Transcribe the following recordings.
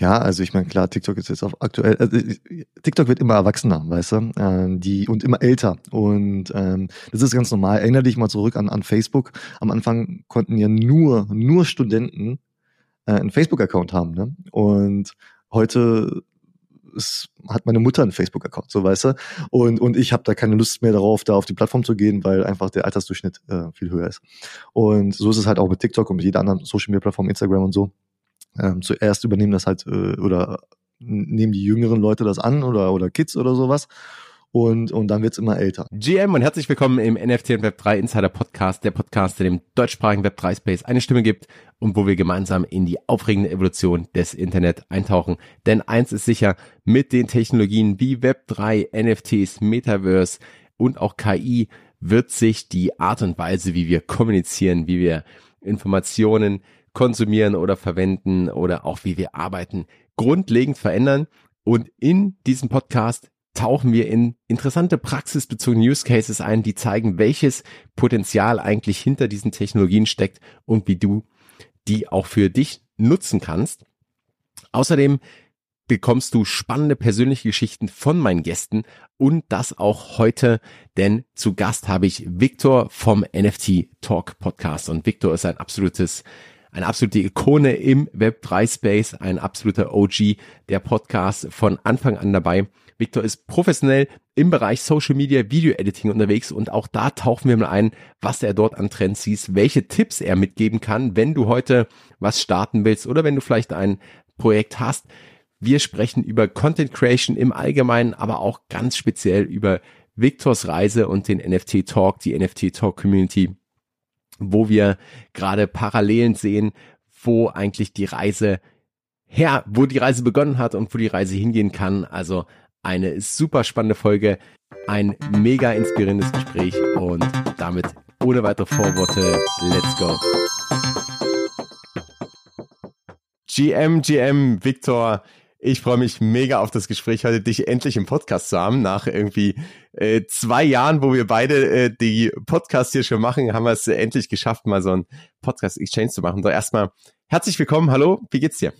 Ja, also ich meine, klar, TikTok ist jetzt auf aktuell, also TikTok wird immer erwachsener, weißt du, ähm, die und immer älter und ähm, das ist ganz normal. Erinnere dich mal zurück an, an Facebook. Am Anfang konnten ja nur nur Studenten äh, einen Facebook-Account haben, ne? Und heute ist, hat meine Mutter einen Facebook-Account, so weißt du. Und, und ich habe da keine Lust mehr darauf, da auf die Plattform zu gehen, weil einfach der Altersdurchschnitt äh, viel höher ist. Und so ist es halt auch mit TikTok und mit jeder anderen Social-Media-Plattform, Instagram und so. Ähm, zuerst übernehmen das halt äh, oder nehmen die jüngeren Leute das an oder, oder Kids oder sowas und, und dann wird's immer älter. GM und herzlich willkommen im NFT und Web3 Insider Podcast, der Podcast, der dem deutschsprachigen Web3 Space eine Stimme gibt und wo wir gemeinsam in die aufregende Evolution des Internet eintauchen. Denn eins ist sicher, mit den Technologien wie Web3, NFTs, Metaverse und auch KI wird sich die Art und Weise, wie wir kommunizieren, wie wir Informationen konsumieren oder verwenden oder auch wie wir arbeiten, grundlegend verändern. Und in diesem Podcast tauchen wir in interessante praxisbezogene Use Cases ein, die zeigen, welches Potenzial eigentlich hinter diesen Technologien steckt und wie du die auch für dich nutzen kannst. Außerdem bekommst du spannende persönliche Geschichten von meinen Gästen und das auch heute, denn zu Gast habe ich Victor vom NFT Talk Podcast und Victor ist ein absolutes eine absolute Ikone im Web3 Space, ein absoluter OG der Podcast von Anfang an dabei Victor ist professionell im Bereich Social Media Video Editing unterwegs und auch da tauchen wir mal ein, was er dort an Trends sieht, welche Tipps er mitgeben kann, wenn du heute was starten willst oder wenn du vielleicht ein Projekt hast. Wir sprechen über Content Creation im Allgemeinen, aber auch ganz speziell über Victors Reise und den NFT Talk, die NFT Talk Community, wo wir gerade Parallelen sehen, wo eigentlich die Reise her, wo die Reise begonnen hat und wo die Reise hingehen kann. Also eine super spannende Folge, ein mega inspirierendes Gespräch und damit ohne weitere Vorworte, let's go. GM, GM, Victor, ich freue mich mega auf das Gespräch heute, dich endlich im Podcast zu haben. Nach irgendwie äh, zwei Jahren, wo wir beide äh, die Podcasts hier schon machen, haben wir es endlich geschafft, mal so ein Podcast-Exchange zu machen. So erstmal herzlich willkommen, hallo, wie geht's dir?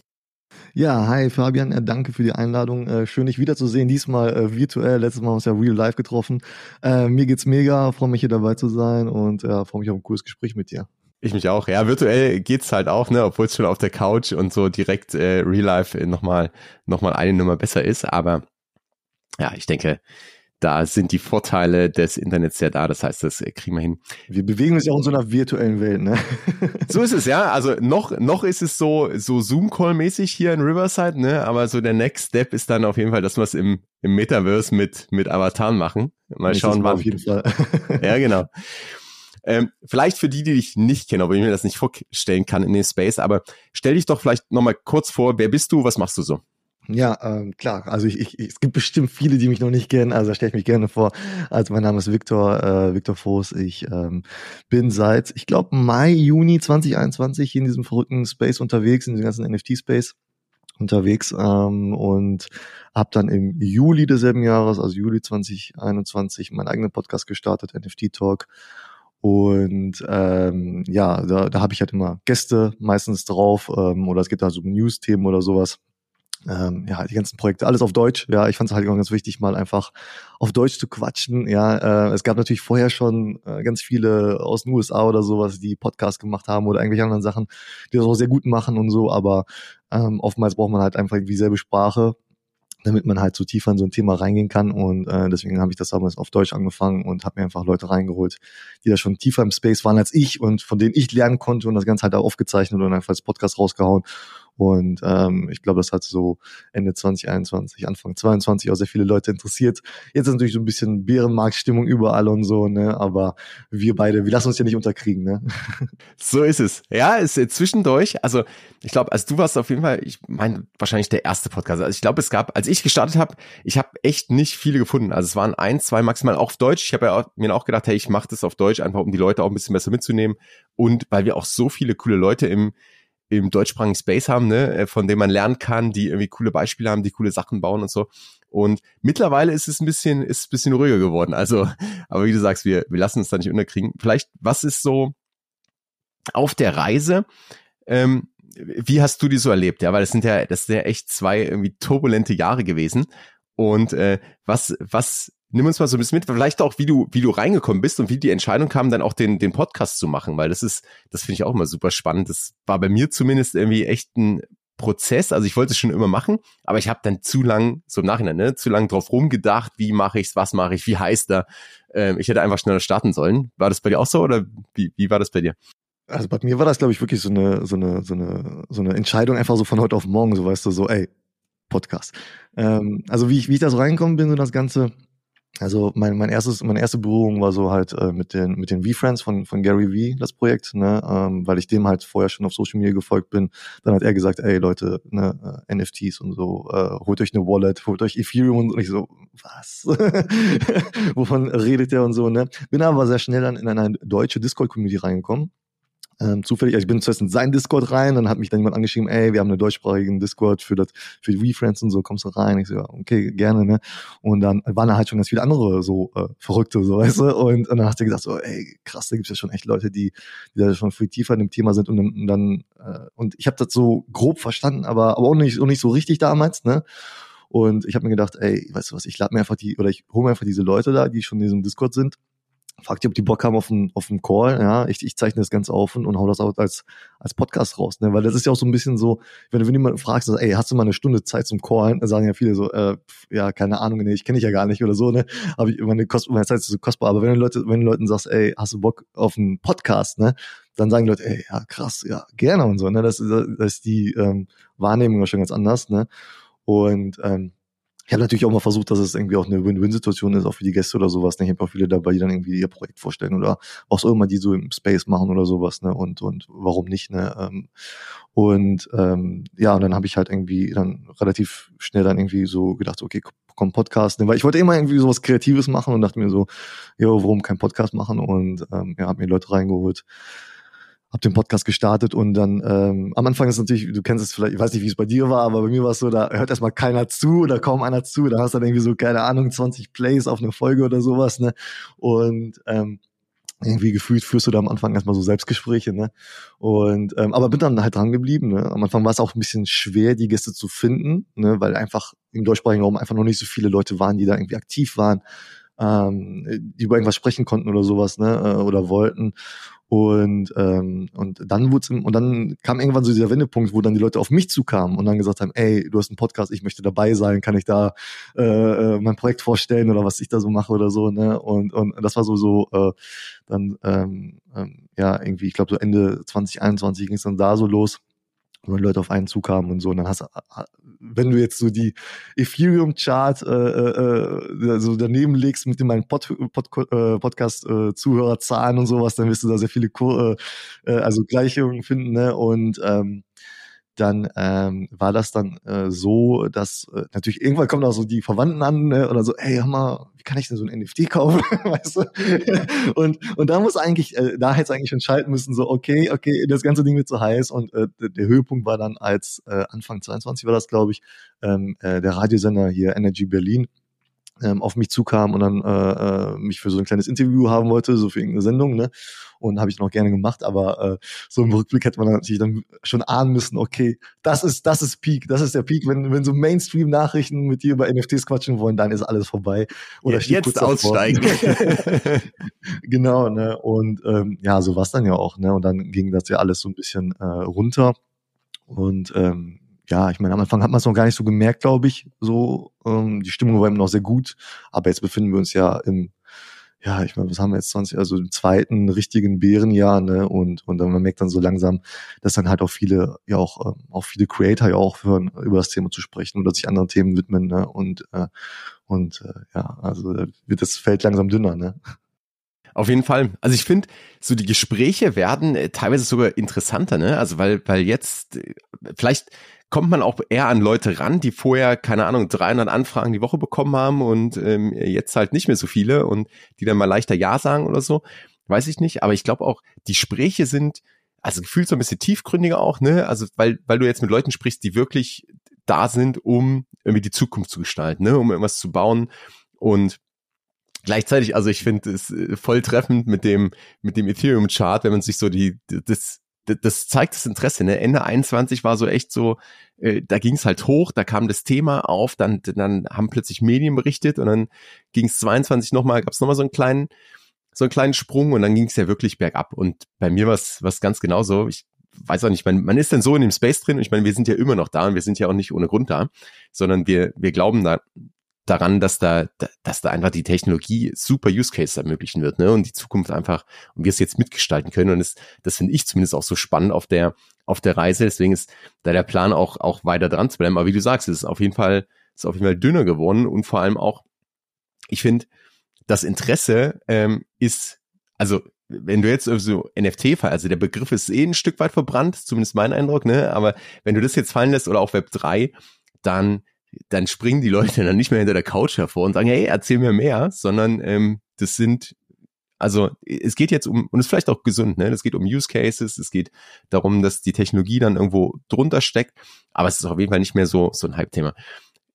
Ja, hi Fabian, äh, danke für die Einladung. Äh, schön, dich wiederzusehen. Diesmal äh, virtuell. Letztes Mal haben wir uns ja real life getroffen. Mir geht's mega, freue mich hier dabei zu sein und freue mich auf ein cooles Gespräch mit dir. Ich mich auch. Ja, virtuell geht's halt auch, ne, obwohl es schon auf der Couch und so direkt äh, real life nochmal noch mal eine Nummer besser ist. Aber ja, ich denke, da sind die Vorteile des Internets ja da. Das heißt, das kriegen wir hin. Wir bewegen uns ja auch in so einer virtuellen Welt, ne? so ist es, ja. Also noch, noch ist es so, so Zoom-Call-mäßig hier in Riverside, ne? Aber so der Next Step ist dann auf jeden Fall, dass wir es im, im Metaverse mit, mit Avataren machen. Mal schauen, wann. Auf jeden Fall. ja, genau. Ähm, vielleicht für die, die dich nicht kennen, ob ich mir das nicht vorstellen kann in dem Space, aber stell dich doch vielleicht nochmal kurz vor, wer bist du, was machst du so? Ja, ähm, klar. Also ich, ich, es gibt bestimmt viele, die mich noch nicht kennen. Also stelle ich mich gerne vor. Also mein Name ist Viktor, äh, Viktor Voß. Ich ähm, bin seit, ich glaube, Mai, Juni 2021 in diesem verrückten Space unterwegs, in diesem ganzen NFT-Space unterwegs ähm, und habe dann im Juli desselben Jahres, also Juli 2021, meinen eigenen Podcast gestartet, NFT Talk. Und ähm, ja, da, da habe ich halt immer Gäste meistens drauf ähm, oder es gibt da so News-Themen oder sowas ähm, ja, die ganzen Projekte, alles auf Deutsch. Ja, ich fand es halt immer ganz wichtig, mal einfach auf Deutsch zu quatschen. Ja, äh, es gab natürlich vorher schon äh, ganz viele aus den USA oder sowas, die Podcasts gemacht haben oder irgendwelche anderen Sachen, die das auch sehr gut machen und so, aber ähm, oftmals braucht man halt einfach dieselbe Sprache damit man halt so tiefer in so ein Thema reingehen kann. Und äh, deswegen habe ich das damals auf Deutsch angefangen und habe mir einfach Leute reingeholt, die da schon tiefer im Space waren als ich und von denen ich lernen konnte und das Ganze halt auch aufgezeichnet und einfach als Podcast rausgehauen. Und ähm, ich glaube, das hat so Ende 2021, Anfang 22 auch sehr viele Leute interessiert. Jetzt ist natürlich so ein bisschen Bärenmarktstimmung überall und so, ne? Aber wir beide, wir lassen uns ja nicht unterkriegen, ne? So ist es. Ja, ist zwischendurch. Also ich glaube, also du warst auf jeden Fall, ich meine, wahrscheinlich der erste Podcast. Also ich glaube, es gab, als ich gestartet habe, ich habe echt nicht viele gefunden. Also es waren ein, zwei maximal auch auf Deutsch. Ich habe ja auch, mir auch gedacht, hey, ich mache das auf Deutsch, einfach um die Leute auch ein bisschen besser mitzunehmen. Und weil wir auch so viele coole Leute im im deutschsprachigen Space haben, ne, äh, von dem man lernen kann, die irgendwie coole Beispiele haben, die coole Sachen bauen und so. Und mittlerweile ist es ein bisschen, ist ein bisschen ruhiger geworden. Also, aber wie du sagst, wir, wir lassen uns da nicht unterkriegen. Vielleicht, was ist so auf der Reise? Ähm, wie hast du die so erlebt? Ja, weil das sind ja, das sind ja echt zwei irgendwie turbulente Jahre gewesen. Und äh, was, was, nimm uns mal so ein bisschen mit, vielleicht auch, wie du, wie du reingekommen bist und wie die Entscheidung kam, dann auch den, den Podcast zu machen, weil das ist, das finde ich auch immer super spannend. Das war bei mir zumindest irgendwie echt ein Prozess. Also ich wollte es schon immer machen, aber ich habe dann zu lang, so im Nachhinein, ne, zu lang drauf rumgedacht, wie mache ich's, was mache ich, wie heißt er. Ähm, ich hätte einfach schneller starten sollen. War das bei dir auch so oder wie, wie war das bei dir? Also bei mir war das, glaube ich, wirklich so eine, so eine, so eine, so eine Entscheidung einfach so von heute auf morgen, so weißt du, so, ey, Podcast. Ähm, also wie ich, wie ich da so reingekommen bin, so das Ganze, also mein, mein erstes, meine erste Berührung war so halt äh, mit den mit den V-Friends von von Gary V, das Projekt, ne, ähm, weil ich dem halt vorher schon auf Social Media gefolgt bin. Dann hat er gesagt, ey Leute, ne, äh, NFTs und so, äh, holt euch eine Wallet, holt euch Ethereum und ich so, was? Wovon redet der und so, ne? Bin aber sehr schnell dann in eine deutsche Discord-Community reingekommen ähm, zufällig, also ich bin zuerst in seinen Discord rein, dann hat mich dann jemand angeschrieben, ey, wir haben einen deutschsprachigen Discord für das, für die WeFriends und so, kommst du rein? Ich so, okay, gerne, ne? Und dann waren da halt schon ganz viele andere so äh, Verrückte, so weißt du, und, und dann hast du gesagt, so, ey, krass, da gibt's ja schon echt Leute, die, die da schon viel tiefer in dem Thema sind und und, dann, äh, und ich habe das so grob verstanden, aber, aber auch nicht, auch nicht so richtig damals, ne? Und ich habe mir gedacht, ey, weißt du was, ich lade mir einfach die, oder ich hole mir einfach diese Leute da, die schon in diesem Discord sind fragt ihr, ob die Bock haben auf einen, auf einen Call. Ja, ich, ich zeichne das Ganze auf und, und hau das auch als, als Podcast raus. Ne? Weil das ist ja auch so ein bisschen so, wenn du wenn jemanden fragst, ey, hast du mal eine Stunde Zeit zum Callen? Dann sagen ja viele so, äh, ja, keine Ahnung, nee, ich kenne dich ja gar nicht oder so, ne? Aber ich, meine, Kost, meine Zeit ist so kostbar. Aber wenn du Leute, wenn du Leuten sagst, ey, hast du Bock auf einen Podcast, ne? Dann sagen die Leute, ey, ja, krass, ja, gerne und so, ne? Das, das ist die ähm, Wahrnehmung schon ganz anders, ne? Und ähm, ich habe natürlich auch mal versucht, dass es irgendwie auch eine Win-Win-Situation ist, auch für die Gäste oder sowas. Ne? Ich habe auch viele dabei, die dann irgendwie ihr Projekt vorstellen oder auch so immer die so im Space machen oder sowas. Ne? Und und warum nicht? Ne? Ähm, und ähm, ja, und dann habe ich halt irgendwie dann relativ schnell dann irgendwie so gedacht, okay, komm Podcast, ne? weil ich wollte immer irgendwie sowas Kreatives machen und dachte mir so, ja, warum kein Podcast machen? Und ähm, ja, habe mir Leute reingeholt hab den Podcast gestartet und dann ähm, am Anfang ist natürlich, du kennst es vielleicht, ich weiß nicht, wie es bei dir war, aber bei mir war es so, da hört erstmal keiner zu oder kaum einer zu, da hast du dann irgendwie so, keine Ahnung, 20 Plays auf eine Folge oder sowas, ne? Und ähm, irgendwie gefühlt führst du da am Anfang erstmal so Selbstgespräche, ne? Und ähm, aber bin dann halt dran geblieben, ne? Am Anfang war es auch ein bisschen schwer, die Gäste zu finden, ne? Weil einfach im deutschsprachigen Raum einfach noch nicht so viele Leute waren, die da irgendwie aktiv waren, ähm, die über irgendwas sprechen konnten oder sowas, ne? Äh, oder wollten. Und, ähm, und dann wurde und dann kam irgendwann so dieser Wendepunkt, wo dann die Leute auf mich zukamen und dann gesagt haben, ey, du hast einen Podcast, ich möchte dabei sein, kann ich da äh, äh mein Projekt vorstellen oder was ich da so mache oder so, ne? Und, und das war so so äh, dann ähm, ähm, ja irgendwie, ich glaube so Ende 2021 ging es dann da so los wenn Leute auf einen zukamen und so. Und dann hast du, wenn du jetzt so die Ethereum-Chart äh, äh, äh so daneben legst mit meinen Pod, Pod, äh, Podcast-Zuhörerzahlen äh, und sowas, dann wirst du da sehr viele Kur äh, äh, also Gleichungen finden. Ne? Und ähm, dann ähm, war das dann äh, so, dass äh, natürlich irgendwann kommen auch so die Verwandten an ne, oder so, ey, hör mal, wie kann ich denn so ein NFT kaufen, weißt du? und und da muss eigentlich, äh, da hätte es eigentlich entscheiden müssen, so okay, okay, das ganze Ding wird so heiß. Und äh, der Höhepunkt war dann als äh, Anfang 22 war das, glaube ich, ähm, äh, der Radiosender hier Energy Berlin ähm, auf mich zukam und dann äh, äh, mich für so ein kleines Interview haben wollte, so für irgendeine Sendung, ne? Und habe ich noch gerne gemacht, aber äh, so im Rückblick hätte man natürlich dann schon ahnen müssen, okay, das ist das ist Peak, das ist der Peak, wenn wenn so Mainstream-Nachrichten mit dir über NFTs quatschen wollen, dann ist alles vorbei. Oder ja, jetzt aussteigen. genau, ne? Und ähm, ja, so war's dann ja auch, ne? Und dann ging das ja alles so ein bisschen äh, runter und ähm, ja, ich meine, am Anfang hat man es noch gar nicht so gemerkt, glaube ich. So, ähm, die Stimmung war immer noch sehr gut. Aber jetzt befinden wir uns ja im, ja, ich meine, was haben wir jetzt 20, also im zweiten richtigen Bärenjahr, ne? Und, und dann man merkt dann so langsam, dass dann halt auch viele, ja auch, ähm, auch viele Creator ja auch hören, über das Thema zu sprechen oder sich anderen Themen widmen, ne? Und, äh, und äh, ja, also wird das Feld langsam dünner, ne? Auf jeden Fall. Also ich finde, so die Gespräche werden äh, teilweise sogar interessanter, ne? Also weil, weil jetzt äh, vielleicht kommt man auch eher an Leute ran, die vorher, keine Ahnung, 300 Anfragen die Woche bekommen haben und ähm, jetzt halt nicht mehr so viele und die dann mal leichter Ja sagen oder so. Weiß ich nicht. Aber ich glaube auch, die Gespräche sind, also gefühlt so ein bisschen tiefgründiger auch, ne? Also weil, weil du jetzt mit Leuten sprichst, die wirklich da sind, um irgendwie die Zukunft zu gestalten, ne? Um irgendwas zu bauen und gleichzeitig, also ich finde es äh, voll treffend mit dem mit dem Ethereum Chart, wenn man sich so die das das zeigt das Interesse. Ne? Ende 21 war so echt so, äh, da ging es halt hoch, da kam das Thema auf, dann, dann haben plötzlich Medien berichtet und dann ging es 22 nochmal, gab es nochmal so einen kleinen, so einen kleinen Sprung und dann ging es ja wirklich bergab. Und bei mir war es ganz genauso. Ich weiß auch nicht, man, man ist dann so in dem Space drin und ich meine, wir sind ja immer noch da und wir sind ja auch nicht ohne Grund da, sondern wir, wir glauben da daran, dass da, dass da einfach die Technologie super Use Cases ermöglichen wird, ne? Und die Zukunft einfach, und wir es jetzt mitgestalten können. Und das, das finde ich zumindest auch so spannend auf der, auf der Reise. Deswegen ist da der Plan auch, auch weiter dran zu bleiben. Aber wie du sagst, es ist auf jeden Fall, ist auf jeden Fall dünner geworden und vor allem auch, ich finde, das Interesse ähm, ist, also wenn du jetzt so NFT, also der Begriff ist eh ein Stück weit verbrannt, zumindest mein Eindruck, ne? Aber wenn du das jetzt fallen lässt oder auch Web 3, dann dann springen die Leute dann nicht mehr hinter der Couch hervor und sagen, hey, erzähl mir mehr, sondern ähm, das sind, also es geht jetzt um, und es ist vielleicht auch gesund, ne? Es geht um Use Cases, es geht darum, dass die Technologie dann irgendwo drunter steckt, aber es ist auf jeden Fall nicht mehr so, so ein Hype-Thema.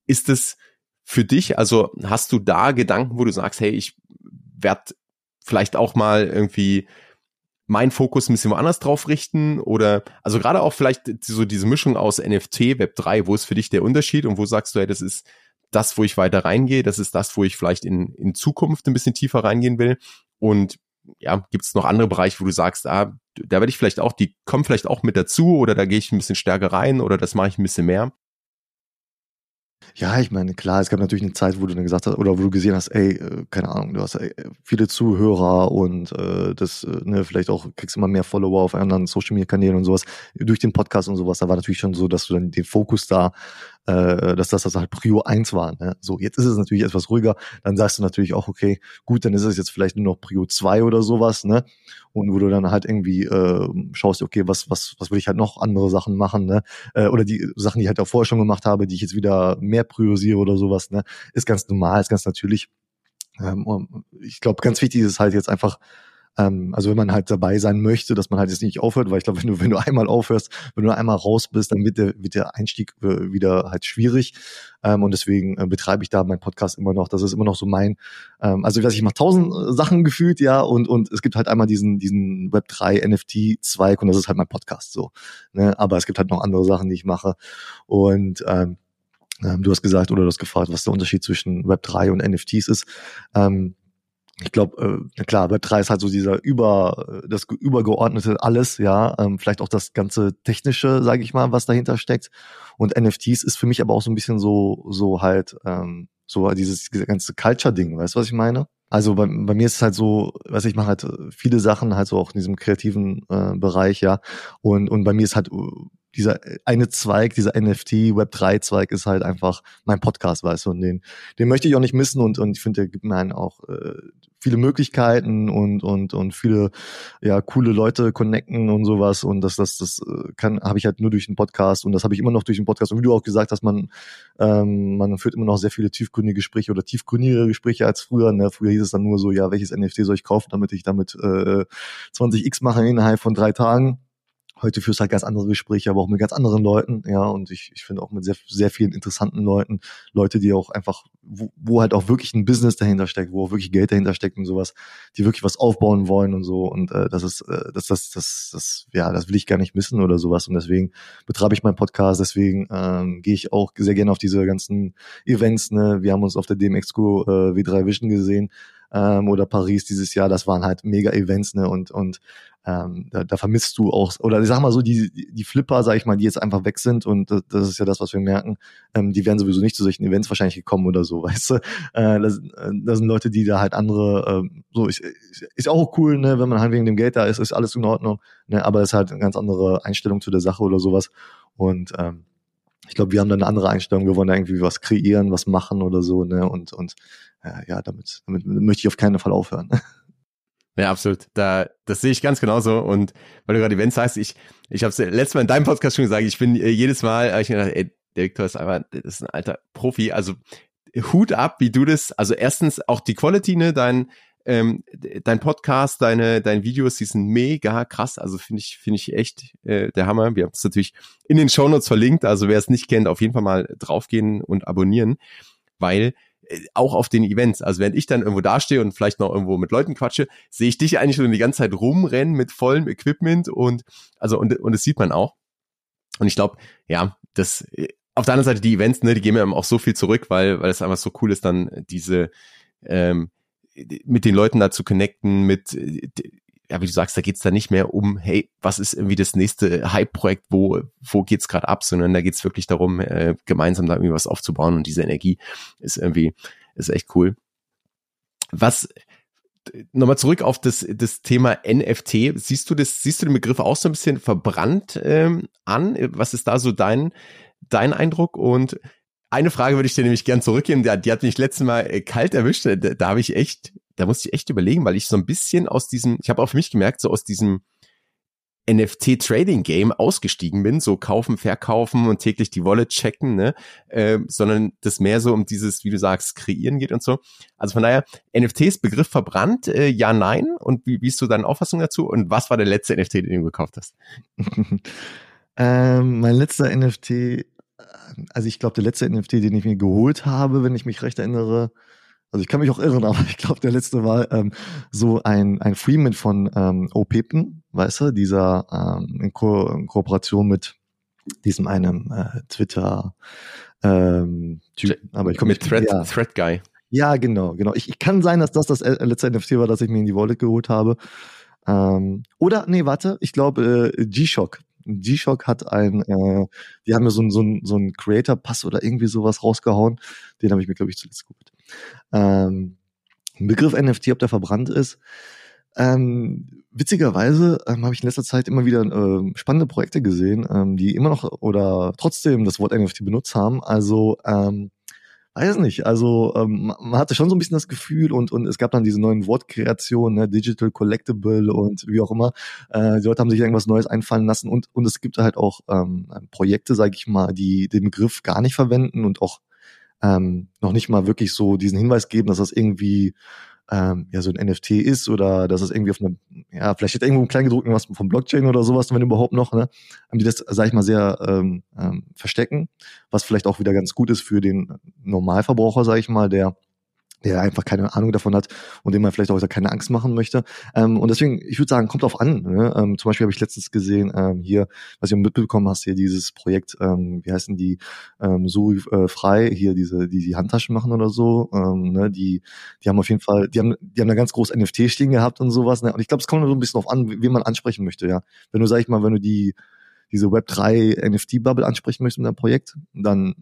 Ist es für dich, also hast du da Gedanken, wo du sagst, hey, ich werde vielleicht auch mal irgendwie mein Fokus ein bisschen woanders drauf richten oder also gerade auch vielleicht so diese Mischung aus NFT, Web 3, wo ist für dich der Unterschied und wo sagst du, hey, das ist das, wo ich weiter reingehe, das ist das, wo ich vielleicht in, in Zukunft ein bisschen tiefer reingehen will und ja, gibt es noch andere Bereiche, wo du sagst, ah, da werde ich vielleicht auch, die kommen vielleicht auch mit dazu oder da gehe ich ein bisschen stärker rein oder das mache ich ein bisschen mehr? Ja, ich meine, klar, es gab natürlich eine Zeit, wo du dann gesagt hast, oder wo du gesehen hast, ey, äh, keine Ahnung, du hast ey, viele Zuhörer und äh, das, äh, ne, vielleicht auch kriegst immer mehr Follower auf anderen Social Media Kanälen und sowas, durch den Podcast und sowas. Da war natürlich schon so, dass du dann den Fokus da äh, dass das, das halt Prio 1 war. Ne? So, jetzt ist es natürlich etwas ruhiger, dann sagst du natürlich auch, okay, gut, dann ist es jetzt vielleicht nur noch Prio 2 oder sowas, ne? Und wo du dann halt irgendwie äh, schaust, okay, was, was, was will ich halt noch andere Sachen machen, ne? Äh, oder die Sachen, die ich halt auch vorher schon gemacht habe, die ich jetzt wieder mehr priorisiere oder sowas, ne? Ist ganz normal, ist ganz natürlich. Ähm, ich glaube, ganz wichtig ist halt jetzt einfach, ähm, also wenn man halt dabei sein möchte, dass man halt jetzt nicht aufhört, weil ich glaube, wenn du, wenn du einmal aufhörst, wenn du einmal raus bist, dann wird der, wird der Einstieg äh, wieder halt schwierig. Ähm, und deswegen äh, betreibe ich da meinen Podcast immer noch. Das ist immer noch so mein, ähm, also ich mache tausend äh, Sachen gefühlt, ja, und, und es gibt halt einmal diesen, diesen Web 3 NFT-Zweig und das ist halt mein Podcast so. Ne? Aber es gibt halt noch andere Sachen, die ich mache. Und ähm, ähm Du hast gesagt oder du hast gefragt, was der Unterschied zwischen Web 3 und NFTs ist. Ähm, ich glaube, äh, klar, Web 3 ist halt so dieser über das übergeordnete alles, ja, ähm, vielleicht auch das ganze technische, sage ich mal, was dahinter steckt. Und NFTs ist für mich aber auch so ein bisschen so so halt ähm, so dieses, ganze Culture-Ding, weißt du, was ich meine? Also bei, bei mir ist es halt so, weiß ich mache halt viele Sachen halt so auch in diesem kreativen äh, Bereich, ja. Und und bei mir ist halt dieser eine Zweig, dieser NFT Web 3 Zweig ist halt einfach mein Podcast, weißt du, und den, den möchte ich auch nicht missen und, und ich finde, der gibt mir einen auch äh, viele Möglichkeiten und, und, und viele, ja, coole Leute connecten und sowas und das, das, das äh, kann, habe ich halt nur durch den Podcast und das habe ich immer noch durch den Podcast. Und wie du auch gesagt hast, man, ähm, man führt immer noch sehr viele tiefgründige Gespräche oder tiefgründigere Gespräche als früher, ne, früher hieß es dann nur so, ja, welches NFT soll ich kaufen, damit ich damit äh, 20x mache innerhalb von drei Tagen Heute führst halt ganz andere Gespräche, aber auch mit ganz anderen Leuten, ja, und ich, ich finde auch mit sehr, sehr vielen interessanten Leuten, Leute, die auch einfach, wo, wo halt auch wirklich ein Business dahinter steckt, wo auch wirklich Geld dahinter steckt und sowas, die wirklich was aufbauen wollen und so. Und äh, das ist, äh, das, das, das, das, ja, das will ich gar nicht missen oder sowas. Und deswegen betreibe ich meinen Podcast, deswegen ähm, gehe ich auch sehr gerne auf diese ganzen Events. Ne? Wir haben uns auf der DMX-Go äh, W3 Vision gesehen ähm, oder Paris dieses Jahr, das waren halt mega Events, ne? Und, und ähm, da, da vermisst du auch, oder ich sag mal so, die, die Flipper, sag ich mal, die jetzt einfach weg sind und das, das ist ja das, was wir merken, ähm, die wären sowieso nicht zu solchen Events wahrscheinlich gekommen oder so, weißt du. Äh, das, äh, das sind Leute, die da halt andere, äh, so, ist, ist auch cool, ne, wenn man halt wegen dem Geld da ist, ist alles in Ordnung, ne, aber es ist halt eine ganz andere Einstellung zu der Sache oder sowas. Und ähm, ich glaube, wir haben da eine andere Einstellung, wir wollen da irgendwie was kreieren, was machen oder so, ne, und, und äh, ja, damit, damit möchte ich auf keinen Fall aufhören. Ja, absolut. Da, das sehe ich ganz genauso. Und weil du gerade Events sagst, ich, ich habe es letztes Mal in deinem Podcast schon gesagt, ich bin äh, jedes Mal, äh, ich mir gedacht, ey, der Victor ist einfach, das ist ein alter Profi. Also Hut ab, wie du das, also erstens auch die Quality, ne, dein, ähm, dein Podcast, deine, deine Videos, die sind mega krass. Also finde ich, finde ich echt äh, der Hammer. Wir haben es natürlich in den Shownotes verlinkt. Also wer es nicht kennt, auf jeden Fall mal draufgehen und abonnieren, weil äh, auch auf den Events. Also wenn ich dann irgendwo dastehe und vielleicht noch irgendwo mit Leuten quatsche, sehe ich dich eigentlich schon die ganze Zeit rumrennen mit vollem Equipment und also und und das sieht man auch. Und ich glaube, ja, das äh, auf der anderen Seite die Events, ne, die geben mir auch so viel zurück, weil weil es einfach so cool ist, dann diese ähm, mit den Leuten da zu connecten, mit ja, wie du sagst, da geht's da nicht mehr um, hey, was ist irgendwie das nächste Hype-Projekt, wo, wo geht's gerade ab, sondern da geht's wirklich darum, äh, gemeinsam da irgendwie was aufzubauen und diese Energie ist irgendwie, ist echt cool. Was, nochmal zurück auf das, das Thema NFT. Siehst du das, siehst du den Begriff auch so ein bisschen verbrannt ähm, an? Was ist da so dein, dein Eindruck? Und eine Frage würde ich dir nämlich gern zurückgeben, die, die hat mich letztes Mal äh, kalt erwischt. Da, da habe ich echt da musste ich echt überlegen, weil ich so ein bisschen aus diesem, ich habe auch für mich gemerkt, so aus diesem NFT-Trading-Game ausgestiegen bin, so kaufen, verkaufen und täglich die Wallet checken, ne? Äh, sondern das mehr so um dieses, wie du sagst, kreieren geht und so. Also von daher, NFTs Begriff verbrannt, äh, ja, nein. Und wie, wie ist so deine Auffassung dazu? Und was war der letzte NFT, den du gekauft hast? ähm, mein letzter NFT, also ich glaube, der letzte NFT, den ich mir geholt habe, wenn ich mich recht erinnere, also ich kann mich auch irren, aber ich glaube, der letzte war ähm, so ein, ein Freeman von ähm, Opepen, weißt du, dieser ähm, in, Ko in Kooperation mit diesem einem äh, Twitter ähm, Typ, aber ich komme mit Thread, ja. Thread Guy. Ja, genau, genau. Ich, ich kann sein, dass das das äh, letzte NFT war, das ich mir in die Wallet geholt habe. Ähm, oder nee, warte, ich glaube äh, G-Shock. G-Shock hat ein, äh, die haben mir so ein so ein so ein Creator Pass oder irgendwie sowas rausgehauen. Den habe ich mir glaube ich zuletzt geholt. Ähm, Begriff NFT, ob der verbrannt ist. Ähm, witzigerweise ähm, habe ich in letzter Zeit immer wieder äh, spannende Projekte gesehen, ähm, die immer noch oder trotzdem das Wort NFT benutzt haben. Also ähm, weiß nicht, also ähm, man hatte schon so ein bisschen das Gefühl und und es gab dann diese neuen Wortkreationen, ne, Digital Collectible und wie auch immer. Äh, die Leute haben sich irgendwas Neues einfallen lassen und und es gibt halt auch ähm, Projekte, sage ich mal, die den Begriff gar nicht verwenden und auch ähm, noch nicht mal wirklich so diesen Hinweis geben, dass das irgendwie ähm, ja so ein NFT ist oder dass es irgendwie auf einem, ja, vielleicht steht irgendwo ein Kleingedruckten was vom Blockchain oder sowas, wenn überhaupt noch, ne? Haben die das, sag ich mal, sehr ähm, ähm, verstecken, was vielleicht auch wieder ganz gut ist für den Normalverbraucher, sag ich mal, der der einfach keine Ahnung davon hat und dem man vielleicht auch keine Angst machen möchte. Ähm, und deswegen, ich würde sagen, kommt auf an. Ne? Ähm, zum Beispiel habe ich letztens gesehen, ähm, hier, was du mitbekommen hast, hier dieses Projekt, ähm, wie heißen die, ähm, so äh, frei, hier diese, die die Handtaschen machen oder so, ähm, ne? die, die haben auf jeden Fall, die haben, die haben da ganz groß NFT stehen gehabt und sowas. Ne? Und ich glaube, es kommt so ein bisschen auf an, wie man ansprechen möchte, ja. Wenn du, sag ich mal, wenn du die diese Web3 NFT-Bubble ansprechen möchtest mit deinem Projekt, dann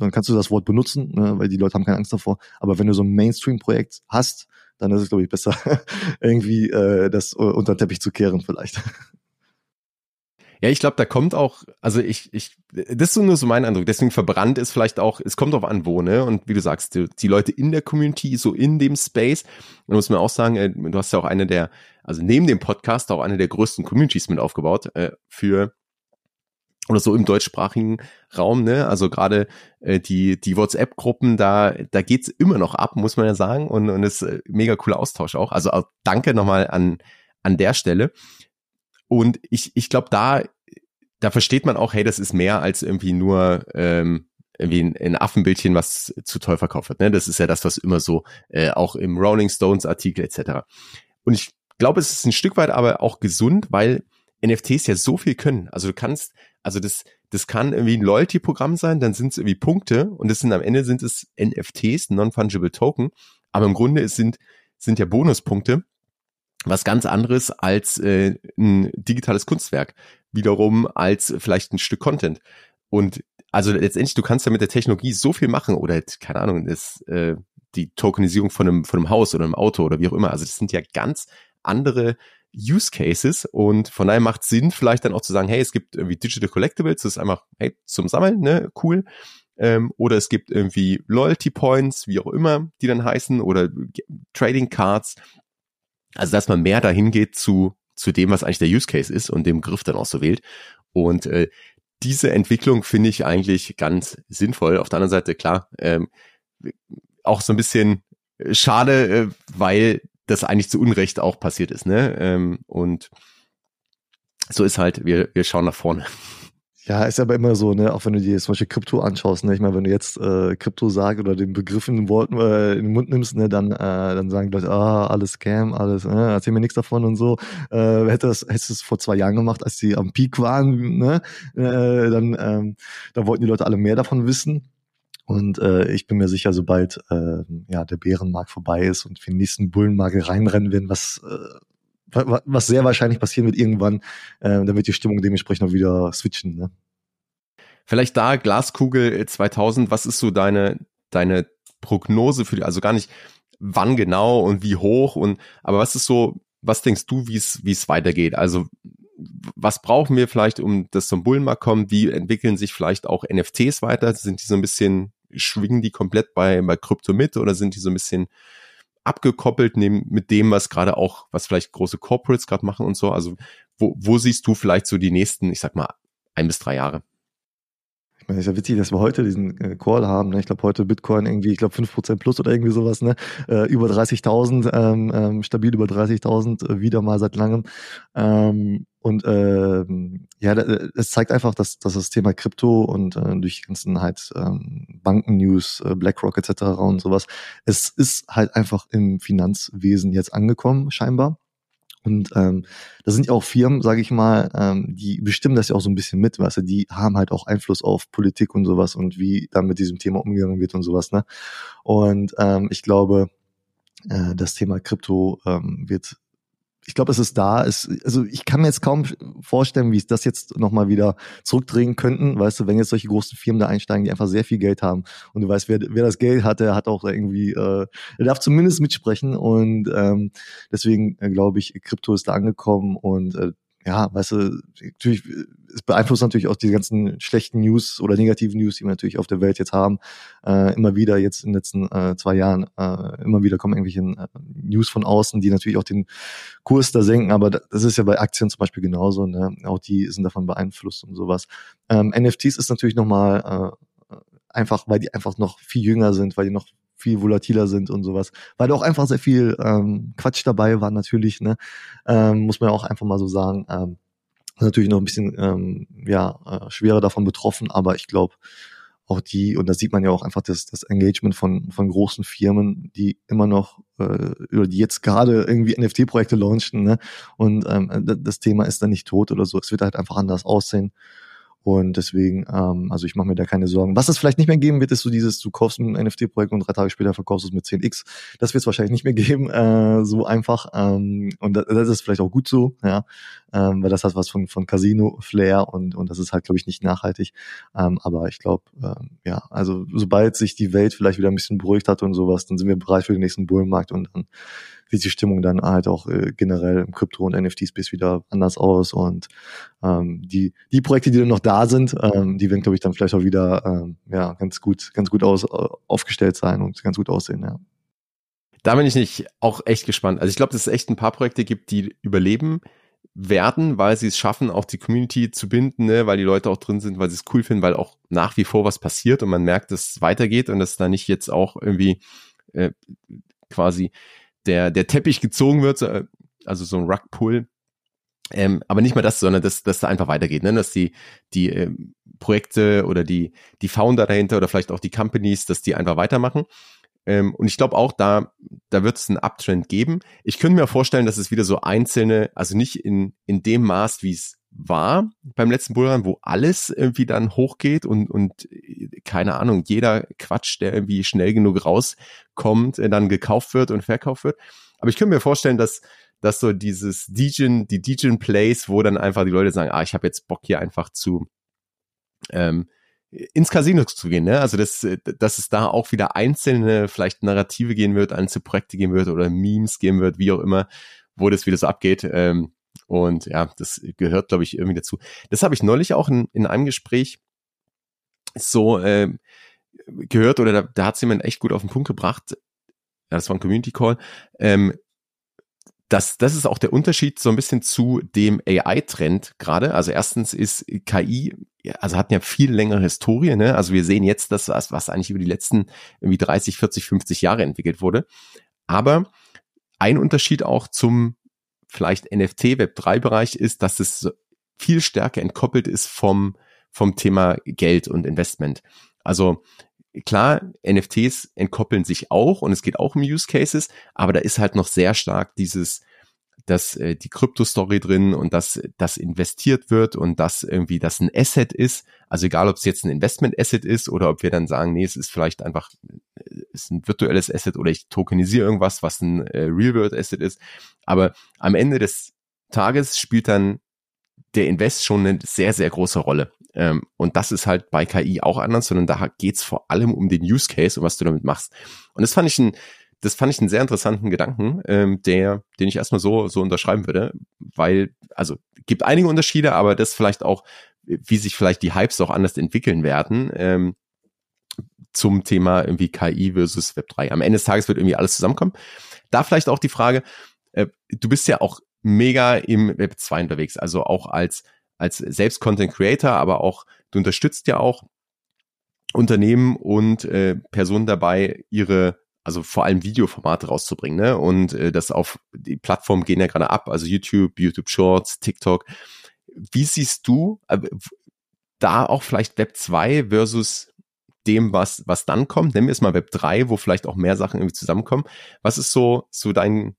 dann kannst du das Wort benutzen, ne, weil die Leute haben keine Angst davor. Aber wenn du so ein Mainstream-Projekt hast, dann ist es, glaube ich, besser, irgendwie äh, das unter den Teppich zu kehren vielleicht. Ja, ich glaube, da kommt auch, also ich, ich, das ist nur so mein Eindruck. Deswegen verbrannt ist vielleicht auch, es kommt auf an, wo, ne? Und wie du sagst, die, die Leute in der Community, so in dem Space, und muss man auch sagen, äh, du hast ja auch eine der, also neben dem Podcast auch eine der größten Communities mit aufgebaut äh, für oder so im deutschsprachigen Raum, ne? Also gerade äh, die die WhatsApp-Gruppen, da da geht's immer noch ab, muss man ja sagen, und und ist äh, mega cooler Austausch auch. Also auch danke nochmal an an der Stelle. Und ich ich glaube, da da versteht man auch, hey, das ist mehr als irgendwie nur ähm, irgendwie ein, ein Affenbildchen, was zu toll verkauft wird. Ne? Das ist ja das, was immer so äh, auch im Rolling Stones Artikel etc. Und ich glaube, es ist ein Stück weit aber auch gesund, weil NFTs ja so viel können. Also du kannst, also das, das kann irgendwie ein Loyalty-Programm sein, dann sind es irgendwie Punkte und das sind am Ende sind es NFTs, Non-Fungible Token, aber im Grunde es sind, sind ja Bonuspunkte, was ganz anderes als äh, ein digitales Kunstwerk, wiederum als vielleicht ein Stück Content. Und also letztendlich, du kannst ja mit der Technologie so viel machen oder keine Ahnung, das, äh, die Tokenisierung von einem, von einem Haus oder einem Auto oder wie auch immer. Also das sind ja ganz andere Use Cases und von daher macht Sinn, vielleicht dann auch zu sagen, hey, es gibt irgendwie Digital Collectibles, das ist einfach, hey, zum Sammeln, ne, cool. Ähm, oder es gibt irgendwie Loyalty Points, wie auch immer, die dann heißen, oder Trading Cards. Also, dass man mehr dahin geht zu, zu dem, was eigentlich der Use Case ist und dem Griff dann auch so wählt. Und äh, diese Entwicklung finde ich eigentlich ganz sinnvoll. Auf der anderen Seite, klar, ähm, auch so ein bisschen schade, äh, weil das eigentlich zu Unrecht auch passiert ist, ne? Ähm, und so ist halt, wir, wir schauen nach vorne. Ja, ist aber immer so, ne, auch wenn du dir zum Beispiel Krypto anschaust, ne, ich meine, wenn du jetzt äh, Krypto sagst oder den Begriff in den, Wort, äh, in den Mund nimmst, ne, dann, äh, dann sagen die Leute, ah, alles Scam, alles, äh, erzähl mir nichts davon und so. Äh, hätte das, hättest du es vor zwei Jahren gemacht, als die am Peak waren, ne, äh, dann, ähm, da wollten die Leute alle mehr davon wissen. Und äh, ich bin mir sicher, sobald äh, ja, der Bärenmarkt vorbei ist und wir den nächsten Bullenmarkt reinrennen werden, was äh, was sehr wahrscheinlich passieren wird irgendwann, äh, dann wird die Stimmung dementsprechend auch wieder switchen. Ne? Vielleicht da Glaskugel 2000, was ist so deine deine Prognose für die, also gar nicht wann genau und wie hoch und aber was ist so, was denkst du, wie es weitergeht? Also was brauchen wir vielleicht, um das zum Bullenmarkt kommen? Wie entwickeln sich vielleicht auch NFTs weiter? Sind die so ein bisschen schwingen die komplett bei bei Krypto mit oder sind die so ein bisschen abgekoppelt neben, mit dem, was gerade auch, was vielleicht große Corporates gerade machen und so? Also wo, wo siehst du vielleicht so die nächsten, ich sag mal, ein bis drei Jahre? Meine, ist ja witzig, dass wir heute diesen äh, Call haben. Ne? Ich glaube, heute Bitcoin irgendwie, ich glaube, 5% plus oder irgendwie sowas, ne? Äh, über 30.000, ähm, ähm, stabil über 30.000, äh, wieder mal seit langem. Ähm, und ähm, ja, es zeigt einfach, dass, dass das Thema Krypto und äh, durch die ganzen halt ähm, Banken-News, äh, BlackRock etc. und sowas, es ist halt einfach im Finanzwesen jetzt angekommen, scheinbar. Und ähm, da sind ja auch Firmen, sage ich mal, ähm, die bestimmen das ja auch so ein bisschen mit, weißt du, die haben halt auch Einfluss auf Politik und sowas und wie da mit diesem Thema umgegangen wird und sowas, ne? Und ähm, ich glaube, äh, das Thema Krypto ähm, wird ich glaube, es ist da. Es, also ich kann mir jetzt kaum vorstellen, wie es das jetzt nochmal wieder zurückdrehen könnten. Weißt du, wenn jetzt solche großen Firmen da einsteigen, die einfach sehr viel Geld haben und du weißt, wer, wer das Geld hat, der hat auch irgendwie, äh, er darf zumindest mitsprechen und ähm, deswegen äh, glaube ich, Krypto ist da angekommen und äh, ja, weißt du, natürlich, es beeinflusst natürlich auch die ganzen schlechten News oder negativen News, die wir natürlich auf der Welt jetzt haben. Äh, immer wieder jetzt in den letzten äh, zwei Jahren, äh, immer wieder kommen irgendwelche äh, News von außen, die natürlich auch den Kurs da senken, aber das ist ja bei Aktien zum Beispiel genauso, ne? Auch die sind davon beeinflusst und sowas. Ähm, NFTs ist natürlich nochmal äh, einfach, weil die einfach noch viel jünger sind, weil die noch viel volatiler sind und sowas. Weil auch einfach sehr viel ähm, Quatsch dabei war natürlich, ne? Ähm, muss man ja auch einfach mal so sagen. Ähm, natürlich noch ein bisschen ähm, ja, äh, schwerer davon betroffen, aber ich glaube, auch die, und da sieht man ja auch einfach das, das Engagement von, von großen Firmen, die immer noch, äh, oder die jetzt gerade irgendwie NFT-Projekte launchen, ne? Und ähm, das Thema ist dann nicht tot oder so. Es wird halt einfach anders aussehen. Und deswegen, ähm, also ich mache mir da keine Sorgen. Was es vielleicht nicht mehr geben wird, ist so dieses, du kaufst ein NFT-Projekt und drei Tage später verkaufst du es mit 10x. Das wird es wahrscheinlich nicht mehr geben, äh, so einfach. Ähm, und das, das ist vielleicht auch gut so, ja, ähm, weil das hat was von, von Casino-Flair und, und das ist halt, glaube ich, nicht nachhaltig. Ähm, aber ich glaube, ähm, ja, also sobald sich die Welt vielleicht wieder ein bisschen beruhigt hat und sowas, dann sind wir bereit für den nächsten Bullenmarkt und dann sieht die Stimmung dann halt auch äh, generell im Krypto- und NFT-Space wieder anders aus. Und ähm, die, die Projekte, die dann noch da sind, ähm, die werden, glaube ich, dann vielleicht auch wieder ähm, ja, ganz gut, ganz gut aus, aufgestellt sein und ganz gut aussehen, ja. Da bin ich nicht auch echt gespannt. Also ich glaube, dass es echt ein paar Projekte gibt, die überleben werden, weil sie es schaffen, auch die Community zu binden, ne, weil die Leute auch drin sind, weil sie es cool finden, weil auch nach wie vor was passiert und man merkt, dass es weitergeht und dass da nicht jetzt auch irgendwie äh, quasi der, der Teppich gezogen wird, also so ein Rugpull. Ähm, aber nicht mal das, sondern dass, dass da einfach weitergeht, ne? dass die, die ähm, Projekte oder die, die Founder dahinter oder vielleicht auch die Companies, dass die einfach weitermachen. Ähm, und ich glaube auch, da, da wird es einen Uptrend geben. Ich könnte mir vorstellen, dass es wieder so einzelne, also nicht in, in dem Maß, wie es war beim letzten Bullrun, wo alles irgendwie dann hochgeht und, und keine Ahnung, jeder Quatsch, der irgendwie schnell genug rauskommt, äh, dann gekauft wird und verkauft wird. Aber ich könnte mir vorstellen, dass, dass so dieses Degen, die Degen Plays, wo dann einfach die Leute sagen, ah, ich habe jetzt Bock hier einfach zu ähm, ins Casino zu gehen, ne? Also dass, dass es da auch wieder einzelne vielleicht Narrative gehen wird, einzelne Projekte gehen wird oder Memes geben wird, wie auch immer, wo das wieder so abgeht. Ähm, und ja, das gehört, glaube ich, irgendwie dazu. Das habe ich neulich auch in, in einem Gespräch so äh, gehört oder da, da hat es jemand echt gut auf den Punkt gebracht. Ja, das war ein Community Call. Ähm, das, das ist auch der Unterschied so ein bisschen zu dem AI-Trend gerade. Also erstens ist KI, also hat ja viel längere Historie, ne? Also wir sehen jetzt das, was, was eigentlich über die letzten irgendwie 30, 40, 50 Jahre entwickelt wurde. Aber ein Unterschied auch zum vielleicht NFT Web 3 Bereich ist, dass es viel stärker entkoppelt ist vom vom Thema Geld und Investment. Also klar, NFTs entkoppeln sich auch und es geht auch um Use Cases, aber da ist halt noch sehr stark dieses dass äh, die Krypto-Story drin und dass das investiert wird und dass irgendwie das ein Asset ist. Also egal, ob es jetzt ein Investment-Asset ist oder ob wir dann sagen, nee, es ist vielleicht einfach äh, ist ein virtuelles Asset oder ich tokenisiere irgendwas, was ein äh, Real-World-Asset ist. Aber am Ende des Tages spielt dann der Invest schon eine sehr, sehr große Rolle. Ähm, und das ist halt bei KI auch anders, sondern da geht's vor allem um den Use Case und was du damit machst. Und das fand ich ein, das fand ich einen sehr interessanten Gedanken, ähm, der, den ich erstmal so, so unterschreiben würde, weil, also gibt einige Unterschiede, aber das vielleicht auch, wie sich vielleicht die Hypes auch anders entwickeln werden, ähm, zum Thema irgendwie KI versus Web 3. Am Ende des Tages wird irgendwie alles zusammenkommen. Da vielleicht auch die Frage, äh, du bist ja auch mega im Web 2 unterwegs, also auch als, als selbst Content Creator, aber auch, du unterstützt ja auch Unternehmen und äh, Personen dabei, ihre, also vor allem Videoformate rauszubringen, ne? Und äh, das auf die Plattformen gehen ja gerade ab, also YouTube, YouTube Shorts, TikTok. Wie siehst du äh, da auch vielleicht Web 2 versus dem, was, was dann kommt? Nennen wir es mal Web 3, wo vielleicht auch mehr Sachen irgendwie zusammenkommen. Was ist so, so dein,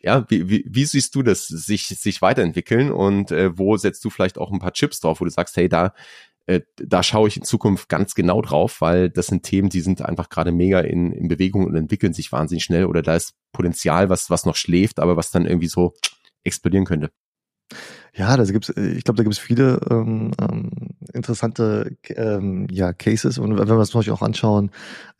ja, wie, wie, wie siehst du das sich, sich weiterentwickeln und äh, wo setzt du vielleicht auch ein paar Chips drauf, wo du sagst, hey, da, äh, da schaue ich in Zukunft ganz genau drauf, weil das sind Themen, die sind einfach gerade mega in, in Bewegung und entwickeln sich wahnsinnig schnell oder da ist Potenzial, was, was noch schläft, aber was dann irgendwie so explodieren könnte. Ja, da gibt's, ich glaube, da gibt es viele ähm, ähm, interessante ähm, ja, Cases. Und wenn wir uns Beispiel auch anschauen,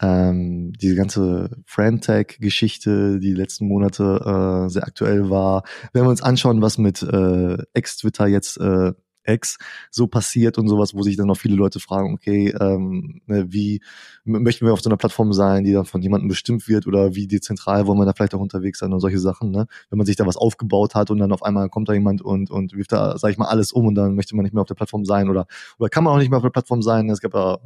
ähm, diese ganze Friendtag-Geschichte, die letzten Monate äh, sehr aktuell war, wenn wir uns anschauen, was mit äh, Ex-Twitter jetzt äh, X so passiert und sowas, wo sich dann noch viele Leute fragen, okay, ähm, ne, wie möchten wir auf so einer Plattform sein, die dann von jemandem bestimmt wird oder wie dezentral wollen wir da vielleicht auch unterwegs sein und solche Sachen, ne? Wenn man sich da was aufgebaut hat und dann auf einmal kommt da jemand und, und wirft da, sag ich mal, alles um und dann möchte man nicht mehr auf der Plattform sein oder, oder kann man auch nicht mehr auf der Plattform sein. Es gab ja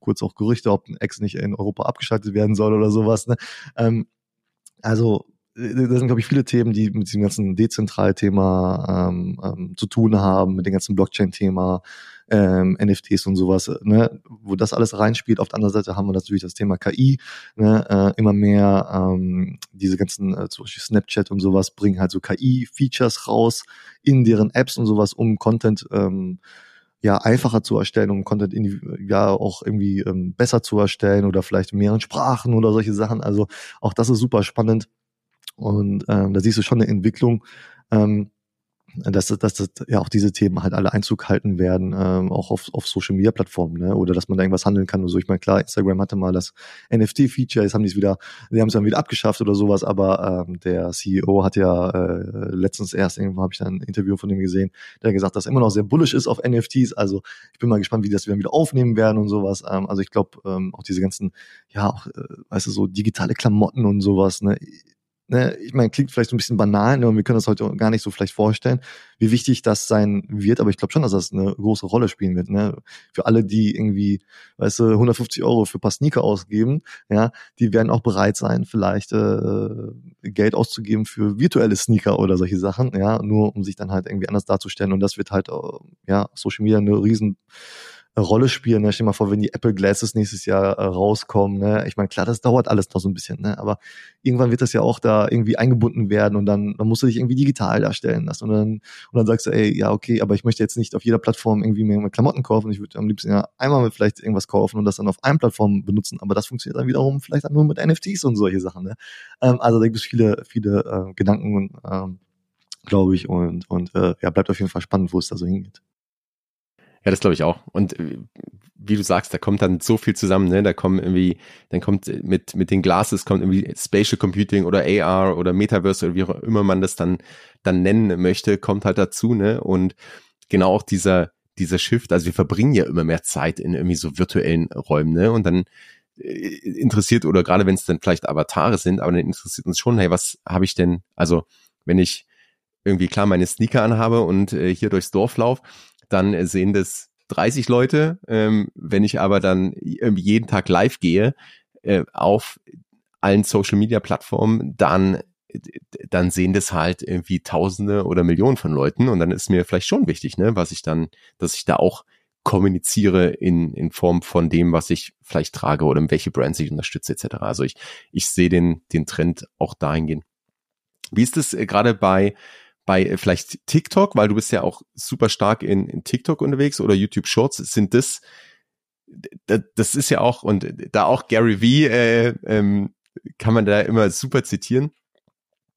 kurz auch Gerüchte, ob ein Ex nicht in Europa abgeschaltet werden soll oder sowas, ne? Ähm, also da sind, glaube ich, viele Themen, die mit diesem ganzen Dezentral-Thema ähm, ähm, zu tun haben, mit dem ganzen Blockchain-Thema, ähm, NFTs und sowas, ne, wo das alles reinspielt. Auf der anderen Seite haben wir natürlich das Thema KI, ne, äh, immer mehr ähm, diese ganzen, äh, zum Beispiel Snapchat und sowas, bringen halt so KI-Features raus in deren Apps und sowas, um Content ähm, ja einfacher zu erstellen, um Content ja auch irgendwie ähm, besser zu erstellen oder vielleicht in mehreren Sprachen oder solche Sachen. Also auch das ist super spannend. Und ähm, da siehst du schon eine Entwicklung, ähm, dass, dass, dass ja auch diese Themen halt alle Einzug halten werden, ähm, auch auf, auf Social Media Plattformen, ne? Oder dass man da irgendwas handeln kann oder so. Ich meine, klar, Instagram hatte mal das NFT-Feature, jetzt haben die es wieder, die haben es dann wieder abgeschafft oder sowas, aber ähm, der CEO hat ja äh, letztens erst, irgendwo habe ich da ein Interview von ihm gesehen, der gesagt, dass er immer noch sehr bullish ist auf NFTs. Also ich bin mal gespannt, wie das wir wieder aufnehmen werden und sowas. Ähm, also ich glaube, ähm, auch diese ganzen, ja, auch, äh, weißt du, so digitale Klamotten und sowas, ne? Ne, ich meine, klingt vielleicht so ein bisschen banal, ne, und wir können das heute gar nicht so vielleicht vorstellen, wie wichtig das sein wird, aber ich glaube schon, dass das eine große Rolle spielen wird, ne, für alle, die irgendwie, weißt du, 150 Euro für paar Sneaker ausgeben, ja, die werden auch bereit sein, vielleicht äh, Geld auszugeben für virtuelle Sneaker oder solche Sachen, ja, nur um sich dann halt irgendwie anders darzustellen. Und das wird halt, äh, ja, Social Media eine riesen Rolle spielen. Ne? Stell dir mal vor, wenn die Apple Glasses nächstes Jahr äh, rauskommen. Ne? Ich meine, klar, das dauert alles noch so ein bisschen, ne? aber irgendwann wird das ja auch da irgendwie eingebunden werden und dann, dann musst du dich irgendwie digital darstellen lassen und dann, und dann sagst du, ey, ja, okay, aber ich möchte jetzt nicht auf jeder Plattform irgendwie mir Klamotten kaufen. Ich würde am liebsten ja einmal vielleicht irgendwas kaufen und das dann auf einer Plattform benutzen, aber das funktioniert dann wiederum vielleicht dann nur mit NFTs und solche Sachen. Ne? Ähm, also da gibt es viele, viele äh, Gedanken und ähm, glaube ich und, und äh, ja, bleibt auf jeden Fall spannend, wo es da so hingeht. Ja, das glaube ich auch. Und äh, wie du sagst, da kommt dann so viel zusammen, ne? Da kommen irgendwie, dann kommt mit, mit den Glasses kommt irgendwie Spatial Computing oder AR oder Metaverse oder wie auch immer man das dann, dann nennen möchte, kommt halt dazu, ne? Und genau auch dieser, dieser Shift, also wir verbringen ja immer mehr Zeit in irgendwie so virtuellen Räumen, ne? Und dann äh, interessiert oder gerade wenn es dann vielleicht Avatare sind, aber dann interessiert uns schon, hey, was habe ich denn, also wenn ich irgendwie klar meine Sneaker anhabe und äh, hier durchs Dorf laufe, dann sehen das 30 Leute. Ähm, wenn ich aber dann irgendwie jeden Tag live gehe äh, auf allen Social Media Plattformen, dann dann sehen das halt irgendwie Tausende oder Millionen von Leuten und dann ist mir vielleicht schon wichtig, ne, was ich dann, dass ich da auch kommuniziere in, in Form von dem, was ich vielleicht trage oder welche Brands ich unterstütze etc. Also ich, ich sehe den, den Trend auch dahingehend. Wie ist es äh, gerade bei, bei äh, vielleicht TikTok, weil du bist ja auch super stark in, in TikTok unterwegs oder YouTube Shorts, sind das, das ist ja auch, und da auch Gary Vee äh, ähm, kann man da immer super zitieren.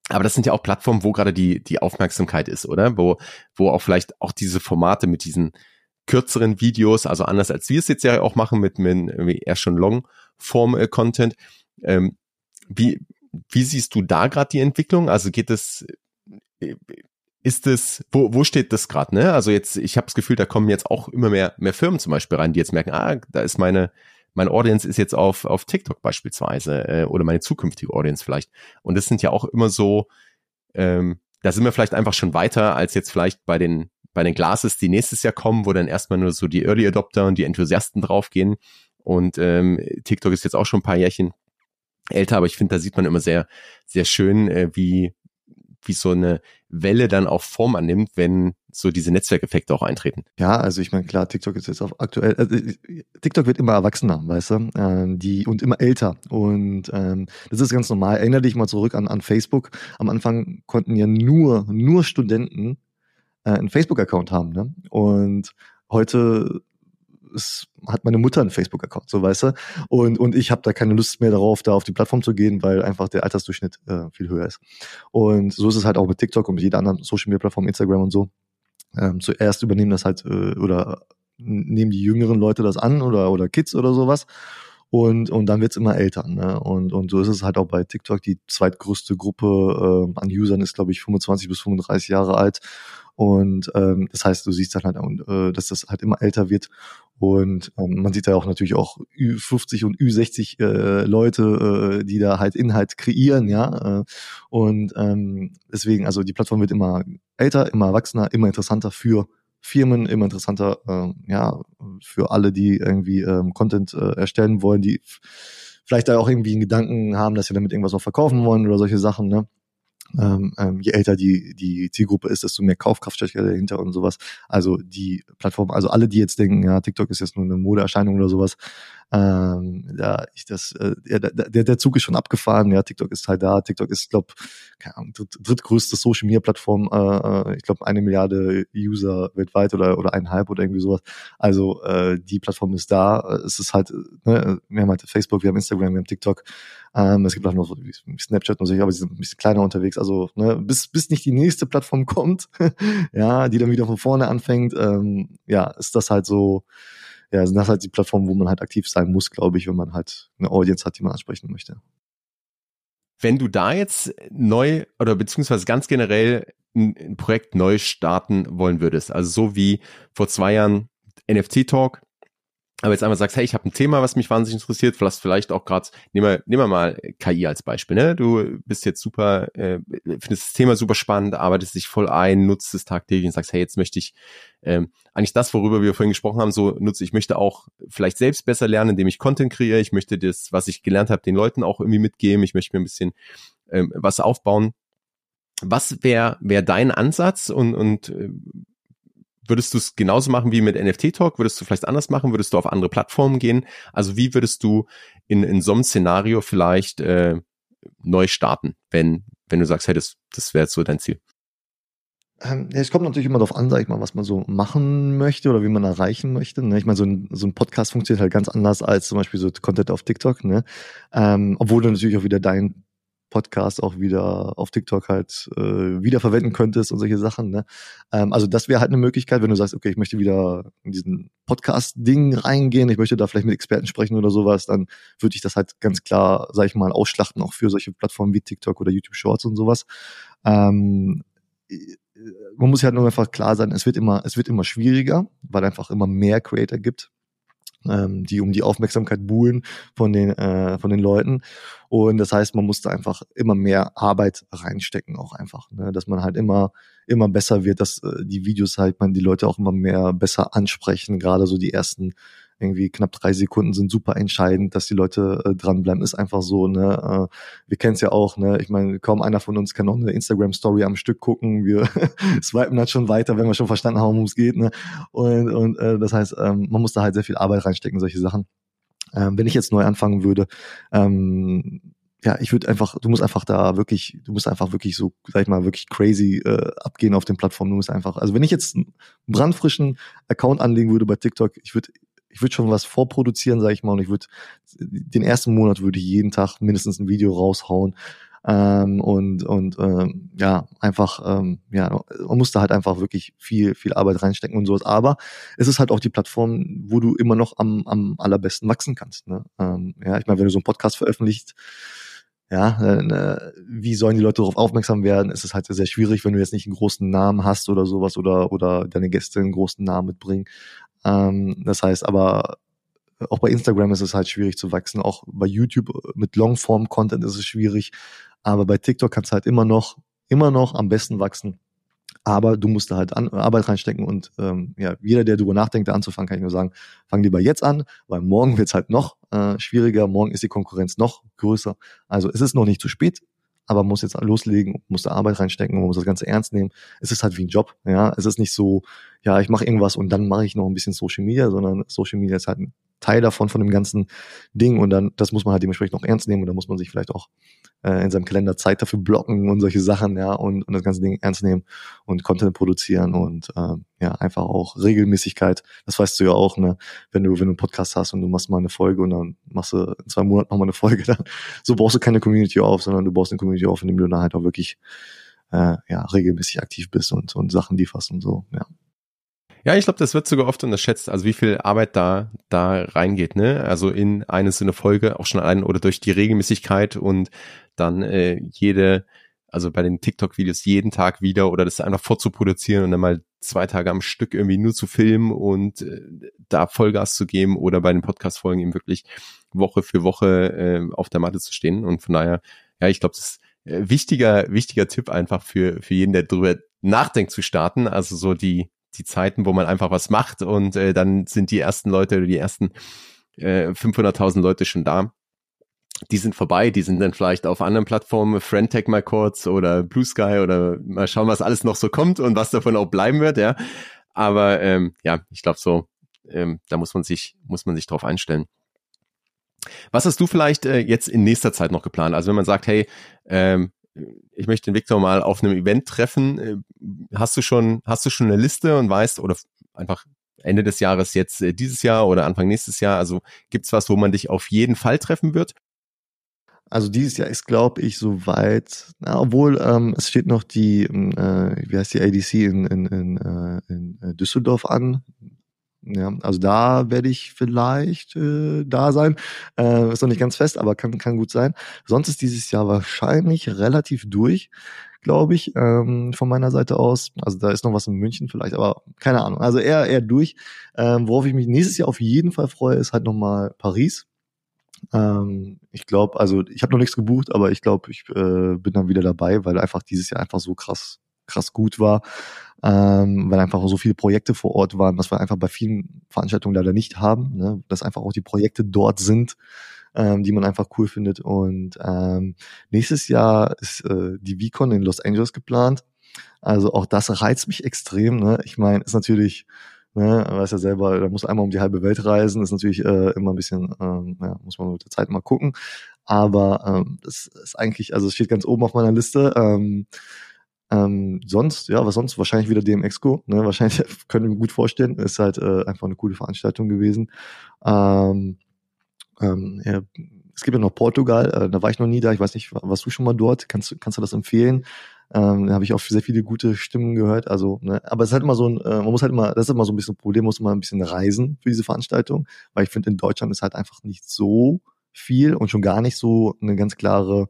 Aber das sind ja auch Plattformen, wo gerade die, die Aufmerksamkeit ist, oder? Wo, wo auch vielleicht auch diese Formate mit diesen kürzeren Videos, also anders als wir es jetzt ja auch machen mit, mit eher schon Long-Form-Content. Ähm, wie, wie siehst du da gerade die Entwicklung? Also geht es, ist es, wo, wo steht das gerade? Ne? Also jetzt, ich habe das Gefühl, da kommen jetzt auch immer mehr, mehr Firmen zum Beispiel rein, die jetzt merken, ah, da ist meine, meine Audience ist jetzt auf, auf TikTok beispielsweise äh, oder meine zukünftige Audience vielleicht. Und das sind ja auch immer so, ähm, da sind wir vielleicht einfach schon weiter als jetzt vielleicht bei den bei den Glasses, die nächstes Jahr kommen, wo dann erstmal nur so die Early Adopter und die Enthusiasten draufgehen. Und ähm, TikTok ist jetzt auch schon ein paar Jährchen älter, aber ich finde, da sieht man immer sehr, sehr schön, äh, wie, wie so eine Welle dann auch Form annimmt, wenn so diese Netzwerkeffekte auch eintreten. Ja, also ich meine, klar, TikTok ist jetzt auch aktuell, also TikTok wird immer erwachsener, weißt du, ähm, die und immer älter und ähm, das ist ganz normal. Erinnere dich mal zurück an, an Facebook. Am Anfang konnten ja nur, nur Studenten äh, einen Facebook-Account haben, ne? Und heute ist, hat meine Mutter einen Facebook-Account, so weißt du. Und, und ich habe da keine Lust mehr darauf, da auf die Plattform zu gehen, weil einfach der Altersdurchschnitt äh, viel höher ist. Und so ist es halt auch mit TikTok und mit jeder anderen Social-Media-Plattform, Instagram und so. Ähm, zuerst übernehmen das halt äh, oder nehmen die jüngeren Leute das an oder, oder Kids oder sowas. Und, und dann wird's immer älter. Ne? Und, und so ist es halt auch bei TikTok. Die zweitgrößte Gruppe äh, an Usern ist, glaube ich, 25 bis 35 Jahre alt. Und ähm, das heißt, du siehst dann halt, äh, dass das halt immer älter wird. Und ähm, man sieht da auch natürlich auch Ü50 und Ü60 äh, Leute, äh, die da halt Inhalt kreieren, ja. Äh, und ähm, deswegen, also die Plattform wird immer älter, immer erwachsener, immer interessanter für Firmen, immer interessanter, äh, ja, für alle, die irgendwie ähm, Content äh, erstellen wollen, die vielleicht da auch irgendwie einen Gedanken haben, dass sie damit irgendwas auch verkaufen wollen oder solche Sachen, ne? Ähm, ähm, je älter die, die Zielgruppe ist, desto mehr Kaufkraft steckt dahinter und sowas. Also die Plattform, also alle, die jetzt denken, ja, TikTok ist jetzt nur eine Modeerscheinung oder sowas, ähm, ja, ich das, äh, der, der, der Zug ist schon abgefahren, ja, TikTok ist halt da, TikTok ist, glaube keine Ahnung, dritt, drittgrößte Social Media Plattform, äh, äh, ich glaube eine Milliarde User weltweit oder oder eineinhalb oder irgendwie sowas. Also äh, die Plattform ist da. Es ist halt, ne, wir haben halt Facebook, wir haben Instagram, wir haben TikTok. Ähm, es gibt auch noch so Snapchat und so, aber sie sind ein bisschen kleiner unterwegs. Also ne, bis bis nicht die nächste Plattform kommt, ja, die dann wieder von vorne anfängt, ähm, ja, ist das halt so ja, sind das halt die Plattformen, wo man halt aktiv sein muss, glaube ich, wenn man halt eine Audience hat, die man ansprechen möchte. Wenn du da jetzt neu oder beziehungsweise ganz generell ein, ein Projekt neu starten wollen würdest, also so wie vor zwei Jahren NFT Talk, aber jetzt einmal sagst, hey, ich habe ein Thema, was mich wahnsinnig interessiert, vielleicht, vielleicht auch gerade, nehmen wir, nehmen wir mal KI als Beispiel, ne? Du bist jetzt super, äh, findest das Thema super spannend, arbeitest dich voll ein, nutzt es tagtäglich und sagst, hey, jetzt möchte ich ähm, eigentlich das, worüber wir vorhin gesprochen haben, so nutze ich möchte auch vielleicht selbst besser lernen, indem ich Content kreiere. Ich möchte das, was ich gelernt habe, den Leuten auch irgendwie mitgeben. Ich möchte mir ein bisschen ähm, was aufbauen. Was wäre wär dein Ansatz und, und äh, Würdest du es genauso machen wie mit NFT Talk? Würdest du vielleicht anders machen? Würdest du auf andere Plattformen gehen? Also wie würdest du in, in so einem Szenario vielleicht äh, neu starten, wenn, wenn du sagst, hey, das, das wäre so dein Ziel? Ähm, es kommt natürlich immer darauf an, sag ich mal, was man so machen möchte oder wie man erreichen möchte. Ne? Ich meine, so ein, so ein Podcast funktioniert halt ganz anders als zum Beispiel so Content auf TikTok. Ne? Ähm, obwohl du natürlich auch wieder dein Podcast auch wieder auf TikTok halt äh, wiederverwenden könntest und solche Sachen. Ne? Ähm, also das wäre halt eine Möglichkeit, wenn du sagst, okay, ich möchte wieder in diesen Podcast-Ding reingehen, ich möchte da vielleicht mit Experten sprechen oder sowas, dann würde ich das halt ganz klar, sag ich mal, ausschlachten, auch für solche Plattformen wie TikTok oder YouTube Shorts und sowas. Ähm, man muss ja halt nur einfach klar sein, es wird immer, es wird immer schwieriger, weil einfach immer mehr Creator gibt ähm, die um die Aufmerksamkeit buhlen von den, äh, von den Leuten. Und das heißt, man muss da einfach immer mehr Arbeit reinstecken, auch einfach, ne? dass man halt immer, immer besser wird, dass äh, die Videos halt man die Leute auch immer mehr besser ansprechen, gerade so die ersten irgendwie knapp drei Sekunden sind super entscheidend, dass die Leute äh, dranbleiben. Ist einfach so, ne? Äh, wir kennen es ja auch, ne? Ich meine, kaum einer von uns kann noch eine Instagram-Story am Stück gucken. Wir swipen dann schon weiter, wenn wir schon verstanden haben, worum es geht, ne? Und, und äh, das heißt, ähm, man muss da halt sehr viel Arbeit reinstecken, solche Sachen. Ähm, wenn ich jetzt neu anfangen würde, ähm, ja, ich würde einfach, du musst einfach da wirklich, du musst einfach wirklich so, sag ich mal, wirklich crazy äh, abgehen auf den Plattformen. Du musst einfach, also wenn ich jetzt einen brandfrischen Account anlegen würde bei TikTok, ich würde ich würde schon was vorproduzieren, sag ich mal, und ich würde den ersten Monat würde ich jeden Tag mindestens ein Video raushauen. Ähm, und und ähm, ja, einfach, ähm, ja, man muss da halt einfach wirklich viel, viel Arbeit reinstecken und sowas. Aber es ist halt auch die Plattform, wo du immer noch am, am allerbesten wachsen kannst. Ne? Ähm, ja, ich meine, wenn du so einen Podcast veröffentlicht, ja, äh, wie sollen die Leute darauf aufmerksam werden? Es ist halt sehr schwierig, wenn du jetzt nicht einen großen Namen hast oder sowas oder oder deine Gäste einen großen Namen mitbringen. Ähm, das heißt aber auch bei Instagram ist es halt schwierig zu wachsen, auch bei YouTube mit Longform-Content ist es schwierig, aber bei TikTok kannst du halt immer noch, immer noch am besten wachsen. Aber du musst da halt an, Arbeit reinstecken und ähm, ja, jeder, der darüber nachdenkt, da anzufangen, kann ich nur sagen, fang lieber jetzt an, weil morgen wird's halt noch äh, schwieriger, morgen ist die Konkurrenz noch größer. Also es ist noch nicht zu spät, aber muss jetzt loslegen, muss da Arbeit reinstecken, man muss das Ganze ernst nehmen. Es ist halt wie ein Job, ja. Es ist nicht so, ja, ich mache irgendwas und dann mache ich noch ein bisschen Social Media, sondern Social Media ist halt ein Teil davon, von dem ganzen Ding. Und dann, das muss man halt dementsprechend auch ernst nehmen und da muss man sich vielleicht auch äh, in seinem Kalender Zeit dafür blocken und solche Sachen, ja, und, und das ganze Ding ernst nehmen und Content produzieren und äh, ja, einfach auch Regelmäßigkeit. Das weißt du ja auch, ne, wenn du, wenn du einen Podcast hast und du machst mal eine Folge und dann machst du in zwei Monaten nochmal eine Folge, dann so baust du keine Community auf, sondern du baust eine Community auf, indem du dann halt auch wirklich äh, ja, regelmäßig aktiv bist und, und Sachen lieferst und so, ja. Ja, ich glaube, das wird sogar oft unterschätzt, also wie viel Arbeit da da reingeht, ne? Also in eine so eine Folge auch schon allein oder durch die Regelmäßigkeit und dann äh, jede, also bei den TikTok-Videos jeden Tag wieder oder das einfach vorzuproduzieren und dann mal zwei Tage am Stück irgendwie nur zu filmen und äh, da Vollgas zu geben oder bei den Podcast-Folgen eben wirklich Woche für Woche äh, auf der Matte zu stehen. Und von daher, ja, ich glaube, das ist äh, wichtiger, wichtiger Tipp einfach für, für jeden, der drüber nachdenkt zu starten. Also so die, die Zeiten, wo man einfach was macht und äh, dann sind die ersten Leute oder die ersten äh, 500.000 Leute schon da. Die sind vorbei, die sind dann vielleicht auf anderen Plattformen, Friendtech mal kurz oder Blue Sky oder mal schauen, was alles noch so kommt und was davon auch bleiben wird, ja. Aber ähm, ja, ich glaube so, ähm, da muss man sich, muss man sich drauf einstellen. Was hast du vielleicht äh, jetzt in nächster Zeit noch geplant? Also wenn man sagt, hey, ähm, ich möchte den Viktor mal auf einem Event treffen. Äh, hast du schon, hast du schon eine Liste und weißt, oder einfach Ende des Jahres jetzt äh, dieses Jahr oder Anfang nächstes Jahr? Also gibt's was, wo man dich auf jeden Fall treffen wird? Also dieses Jahr ist, glaube ich, soweit, na, obwohl ähm, es steht noch die, äh, wie heißt die ADC in, in, in, äh, in äh, Düsseldorf an. Ja, also da werde ich vielleicht äh, da sein. Äh, ist noch nicht ganz fest, aber kann, kann gut sein. Sonst ist dieses Jahr wahrscheinlich relativ durch, glaube ich, ähm, von meiner Seite aus. Also da ist noch was in München vielleicht, aber keine Ahnung. Also eher, eher durch. Ähm, worauf ich mich nächstes Jahr auf jeden Fall freue, ist halt nochmal Paris. Ähm, ich glaube, also ich habe noch nichts gebucht, aber ich glaube, ich äh, bin dann wieder dabei, weil einfach dieses Jahr einfach so krass krass gut war, ähm, weil einfach so viele Projekte vor Ort waren, was wir einfach bei vielen Veranstaltungen leider nicht haben, ne? dass einfach auch die Projekte dort sind, ähm, die man einfach cool findet. Und ähm, nächstes Jahr ist äh, die VCon in Los Angeles geplant. Also auch das reizt mich extrem. Ne? Ich meine, ist natürlich Ne, weiß ja selber, da muss einmal um die halbe Welt reisen, ist natürlich äh, immer ein bisschen, ähm, ja, muss man mit der Zeit mal gucken. Aber ähm, ist eigentlich, also es steht ganz oben auf meiner Liste. Ähm, ähm, sonst, ja, was sonst? Wahrscheinlich wieder DMX-Co. Ne? Wahrscheinlich können wir gut vorstellen. Ist halt äh, einfach eine coole Veranstaltung gewesen. Ähm, ähm, ja, es gibt ja noch Portugal, äh, da war ich noch nie da. Ich weiß nicht, warst du schon mal dort? Kannst, kannst du das empfehlen? Ähm, da habe ich auch sehr viele gute Stimmen gehört. Also, ne, aber es ist halt immer so ein, äh, man muss halt immer, das ist immer so ein bisschen ein Problem, muss man ein bisschen reisen für diese Veranstaltung, weil ich finde, in Deutschland ist halt einfach nicht so viel und schon gar nicht so eine ganz klare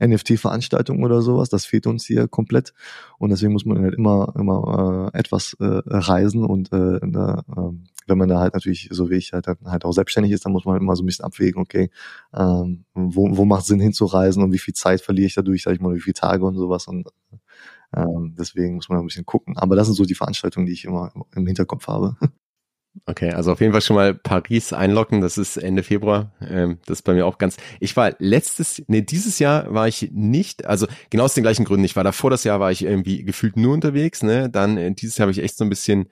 NFT-Veranstaltung oder sowas. Das fehlt uns hier komplett. Und deswegen muss man halt immer, immer äh, etwas äh, reisen und äh, da, äh, wenn man da halt natürlich, so wie ich halt, halt auch selbstständig ist, dann muss man halt immer so ein bisschen abwägen, okay, ähm, wo, wo macht Sinn hinzureisen und wie viel Zeit verliere ich dadurch, sag ich mal, wie viele Tage und sowas. Und ähm, deswegen muss man ein bisschen gucken. Aber das sind so die Veranstaltungen, die ich immer im Hinterkopf habe. Okay, also auf jeden Fall schon mal Paris einloggen, das ist Ende Februar. Ähm, das ist bei mir auch ganz. Ich war letztes, nee, dieses Jahr war ich nicht, also genau aus den gleichen Gründen. Ich war davor das Jahr war ich irgendwie gefühlt nur unterwegs, ne? Dann äh, dieses Jahr habe ich echt so ein bisschen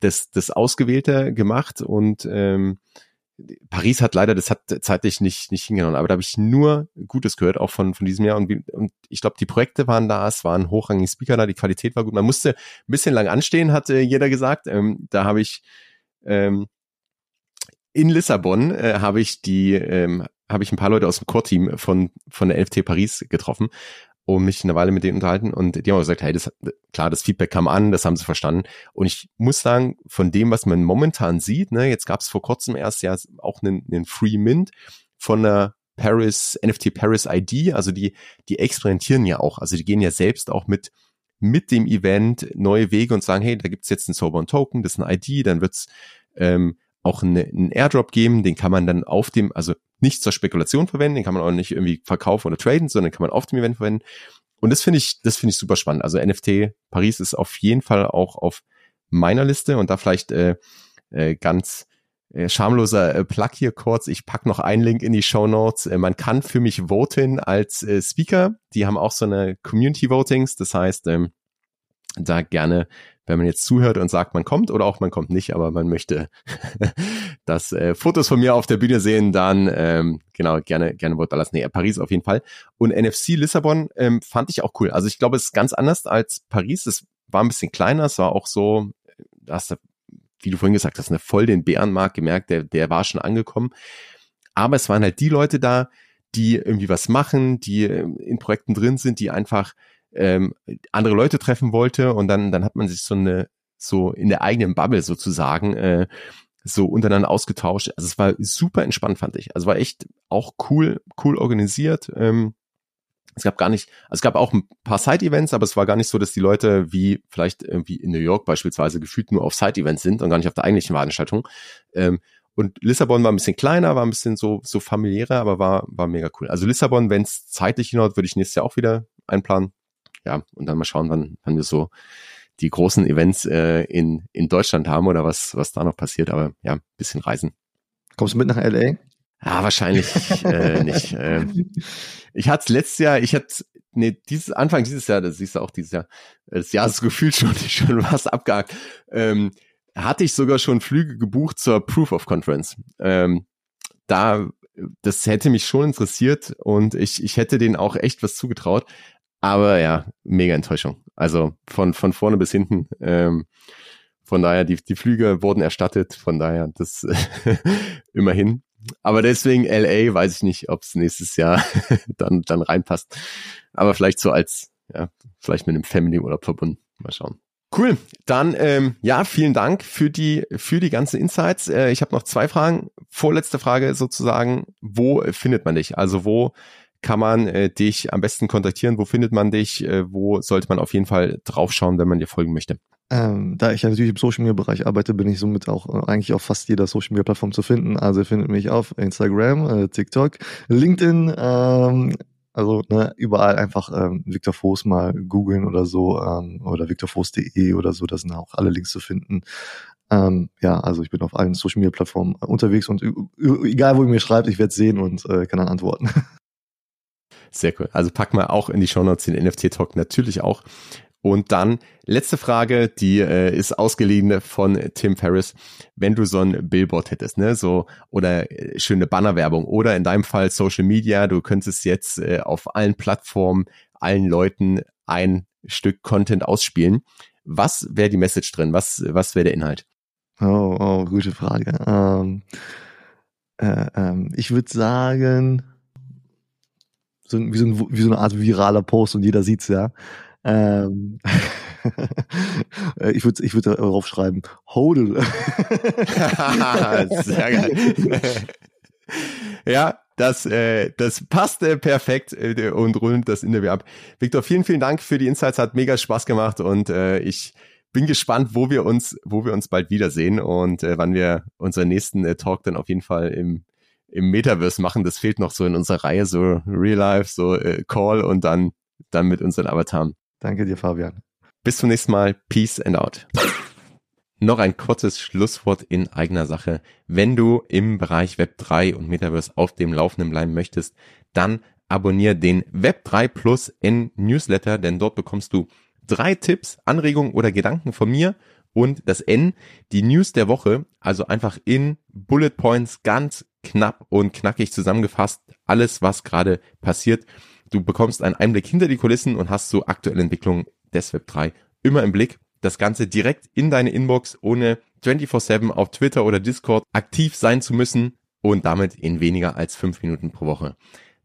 das, das Ausgewählte gemacht und ähm, Paris hat leider, das hat zeitlich nicht, nicht hingehauen, aber da habe ich nur Gutes gehört, auch von, von diesem Jahr. Und, und ich glaube, die Projekte waren da, es waren hochrangige Speaker da, die Qualität war gut. Man musste ein bisschen lang anstehen, hat äh, jeder gesagt. Ähm, da habe ich ähm, in Lissabon äh, habe ich die, ähm, habe ich ein paar Leute aus dem Core-Team von, von der LFT Paris getroffen und mich eine Weile mit denen unterhalten. Und die haben gesagt, hey, das, klar, das Feedback kam an, das haben sie verstanden. Und ich muss sagen, von dem, was man momentan sieht, ne, jetzt gab es vor kurzem erst ja auch einen, einen Free Mint von der Paris, NFT Paris ID, also die, die experimentieren ja auch, also die gehen ja selbst auch mit, mit dem Event neue Wege und sagen, hey, da gibt's jetzt einen Sober Token, das ist ein ID, dann wird's ähm, auch eine, einen Airdrop geben, den kann man dann auf dem, also nicht zur Spekulation verwenden, den kann man auch nicht irgendwie verkaufen oder traden, sondern kann man auf dem Event verwenden. Und das finde ich, das finde ich super spannend. Also NFT Paris ist auf jeden Fall auch auf meiner Liste und da vielleicht äh, äh, ganz schamloser äh, Plug hier kurz. Ich pack noch einen Link in die Show Notes. Äh, man kann für mich voten als äh, Speaker. Die haben auch so eine Community Votings. Das heißt, ähm, da gerne wenn man jetzt zuhört und sagt, man kommt oder auch man kommt nicht, aber man möchte das äh, Fotos von mir auf der Bühne sehen, dann ähm, genau gerne gerne Wort lassen. Nee, Paris auf jeden Fall. Und NFC Lissabon ähm, fand ich auch cool. Also ich glaube, es ist ganz anders als Paris. Es war ein bisschen kleiner, es war auch so, da hast du, wie du vorhin gesagt hast, eine voll den Bärenmarkt gemerkt, der, der war schon angekommen. Aber es waren halt die Leute da, die irgendwie was machen, die ähm, in Projekten drin sind, die einfach ähm, andere Leute treffen wollte und dann, dann hat man sich so eine, so in der eigenen Bubble sozusagen, äh, so untereinander ausgetauscht. Also es war super entspannt, fand ich. Also war echt auch cool, cool organisiert. Ähm, es gab gar nicht, also es gab auch ein paar Side-Events, aber es war gar nicht so, dass die Leute wie vielleicht irgendwie in New York beispielsweise gefühlt nur auf Side-Events sind und gar nicht auf der eigentlichen Veranstaltung. Ähm, und Lissabon war ein bisschen kleiner, war ein bisschen so, so familiärer, aber war, war mega cool. Also Lissabon, wenn es zeitlich hinhaut, würde ich nächstes Jahr auch wieder einplanen ja, und dann mal schauen, wann, wann wir so die großen Events äh, in, in Deutschland haben oder was, was da noch passiert. Aber ja, bisschen reisen. Kommst du mit nach LA? Ja, wahrscheinlich äh, nicht. Ähm, ich hatte letztes Jahr, ich hatte, nee, dieses Anfang dieses Jahr, das siehst du auch dieses Jahr, das Jahr ist gefühlt schon, schon was abgehakt. Ähm, hatte ich sogar schon Flüge gebucht zur Proof of Conference. Ähm, da, das hätte mich schon interessiert und ich, ich hätte denen auch echt was zugetraut. Aber ja, mega Enttäuschung. Also von, von vorne bis hinten. Ähm, von daher, die, die Flüge wurden erstattet. Von daher, das immerhin. Aber deswegen LA weiß ich nicht, ob es nächstes Jahr dann, dann reinpasst. Aber vielleicht so als, ja, vielleicht mit einem Family-Urlaub verbunden. Mal schauen. Cool. Dann ähm, ja, vielen Dank für die für die ganzen Insights. Äh, ich habe noch zwei Fragen. Vorletzte Frage sozusagen: Wo findet man dich? Also wo kann man äh, dich am besten kontaktieren? Wo findet man dich? Äh, wo sollte man auf jeden Fall draufschauen, wenn man dir folgen möchte? Ähm, da ich ja natürlich im Social Media Bereich arbeite, bin ich somit auch äh, eigentlich auf fast jeder Social Media Plattform zu finden. Also ihr findet mich auf Instagram, äh, TikTok, LinkedIn, ähm, also ne, überall einfach ähm, Victor Voß mal googeln oder so ähm, oder victorvoß.de oder so, da sind auch alle Links zu finden. Ähm, ja, also ich bin auf allen Social Media Plattformen unterwegs und egal wo ihr mir schreibt, ich werde sehen und äh, kann dann antworten. Sehr cool. Also pack mal auch in die Shownotes den NFT-Talk natürlich auch. Und dann letzte Frage, die äh, ist ausgeliehen von Tim Ferriss. Wenn du so ein Billboard hättest, ne, so oder äh, schöne Bannerwerbung oder in deinem Fall Social Media, du könntest jetzt äh, auf allen Plattformen allen Leuten ein Stück Content ausspielen. Was wäre die Message drin? Was was wäre der Inhalt? Oh, oh, gute Frage. Ähm, äh, ähm, ich würde sagen, so, wie, so ein, wie so eine Art viraler Post und jeder sieht's ja. Ähm, ich würde ich würd darauf schreiben, hodel. Sehr geil. ja, das, äh, das passt perfekt äh, und rundet das Interview ab. Victor, vielen, vielen Dank für die Insights, hat mega Spaß gemacht und äh, ich bin gespannt, wo wir uns, wo wir uns bald wiedersehen und äh, wann wir unseren nächsten Talk dann auf jeden Fall im im Metaverse machen. Das fehlt noch so in unserer Reihe, so Real Life, so Call und dann, dann mit unseren Avataren. Danke dir, Fabian. Bis zum nächsten Mal. Peace and out. noch ein kurzes Schlusswort in eigener Sache. Wenn du im Bereich Web 3 und Metaverse auf dem Laufenden bleiben möchtest, dann abonniere den Web 3 Plus N Newsletter, denn dort bekommst du drei Tipps, Anregungen oder Gedanken von mir und das N, die News der Woche, also einfach in Bullet Points ganz knapp und knackig zusammengefasst, alles was gerade passiert. Du bekommst einen Einblick hinter die Kulissen und hast so aktuelle Entwicklungen des Web 3 immer im Blick das Ganze direkt in deine Inbox, ohne 24-7 auf Twitter oder Discord aktiv sein zu müssen und damit in weniger als fünf Minuten pro Woche.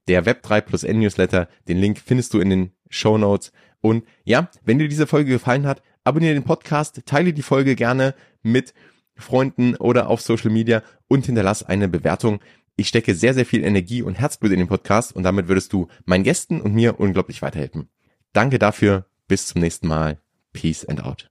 Der Web3 plus N Newsletter, den Link findest du in den Show Notes. Und ja, wenn dir diese Folge gefallen hat, abonniere den Podcast, teile die Folge gerne mit Freunden oder auf Social Media und hinterlass eine Bewertung. Ich stecke sehr, sehr viel Energie und Herzblut in den Podcast und damit würdest du meinen Gästen und mir unglaublich weiterhelfen. Danke dafür. Bis zum nächsten Mal. Peace and out.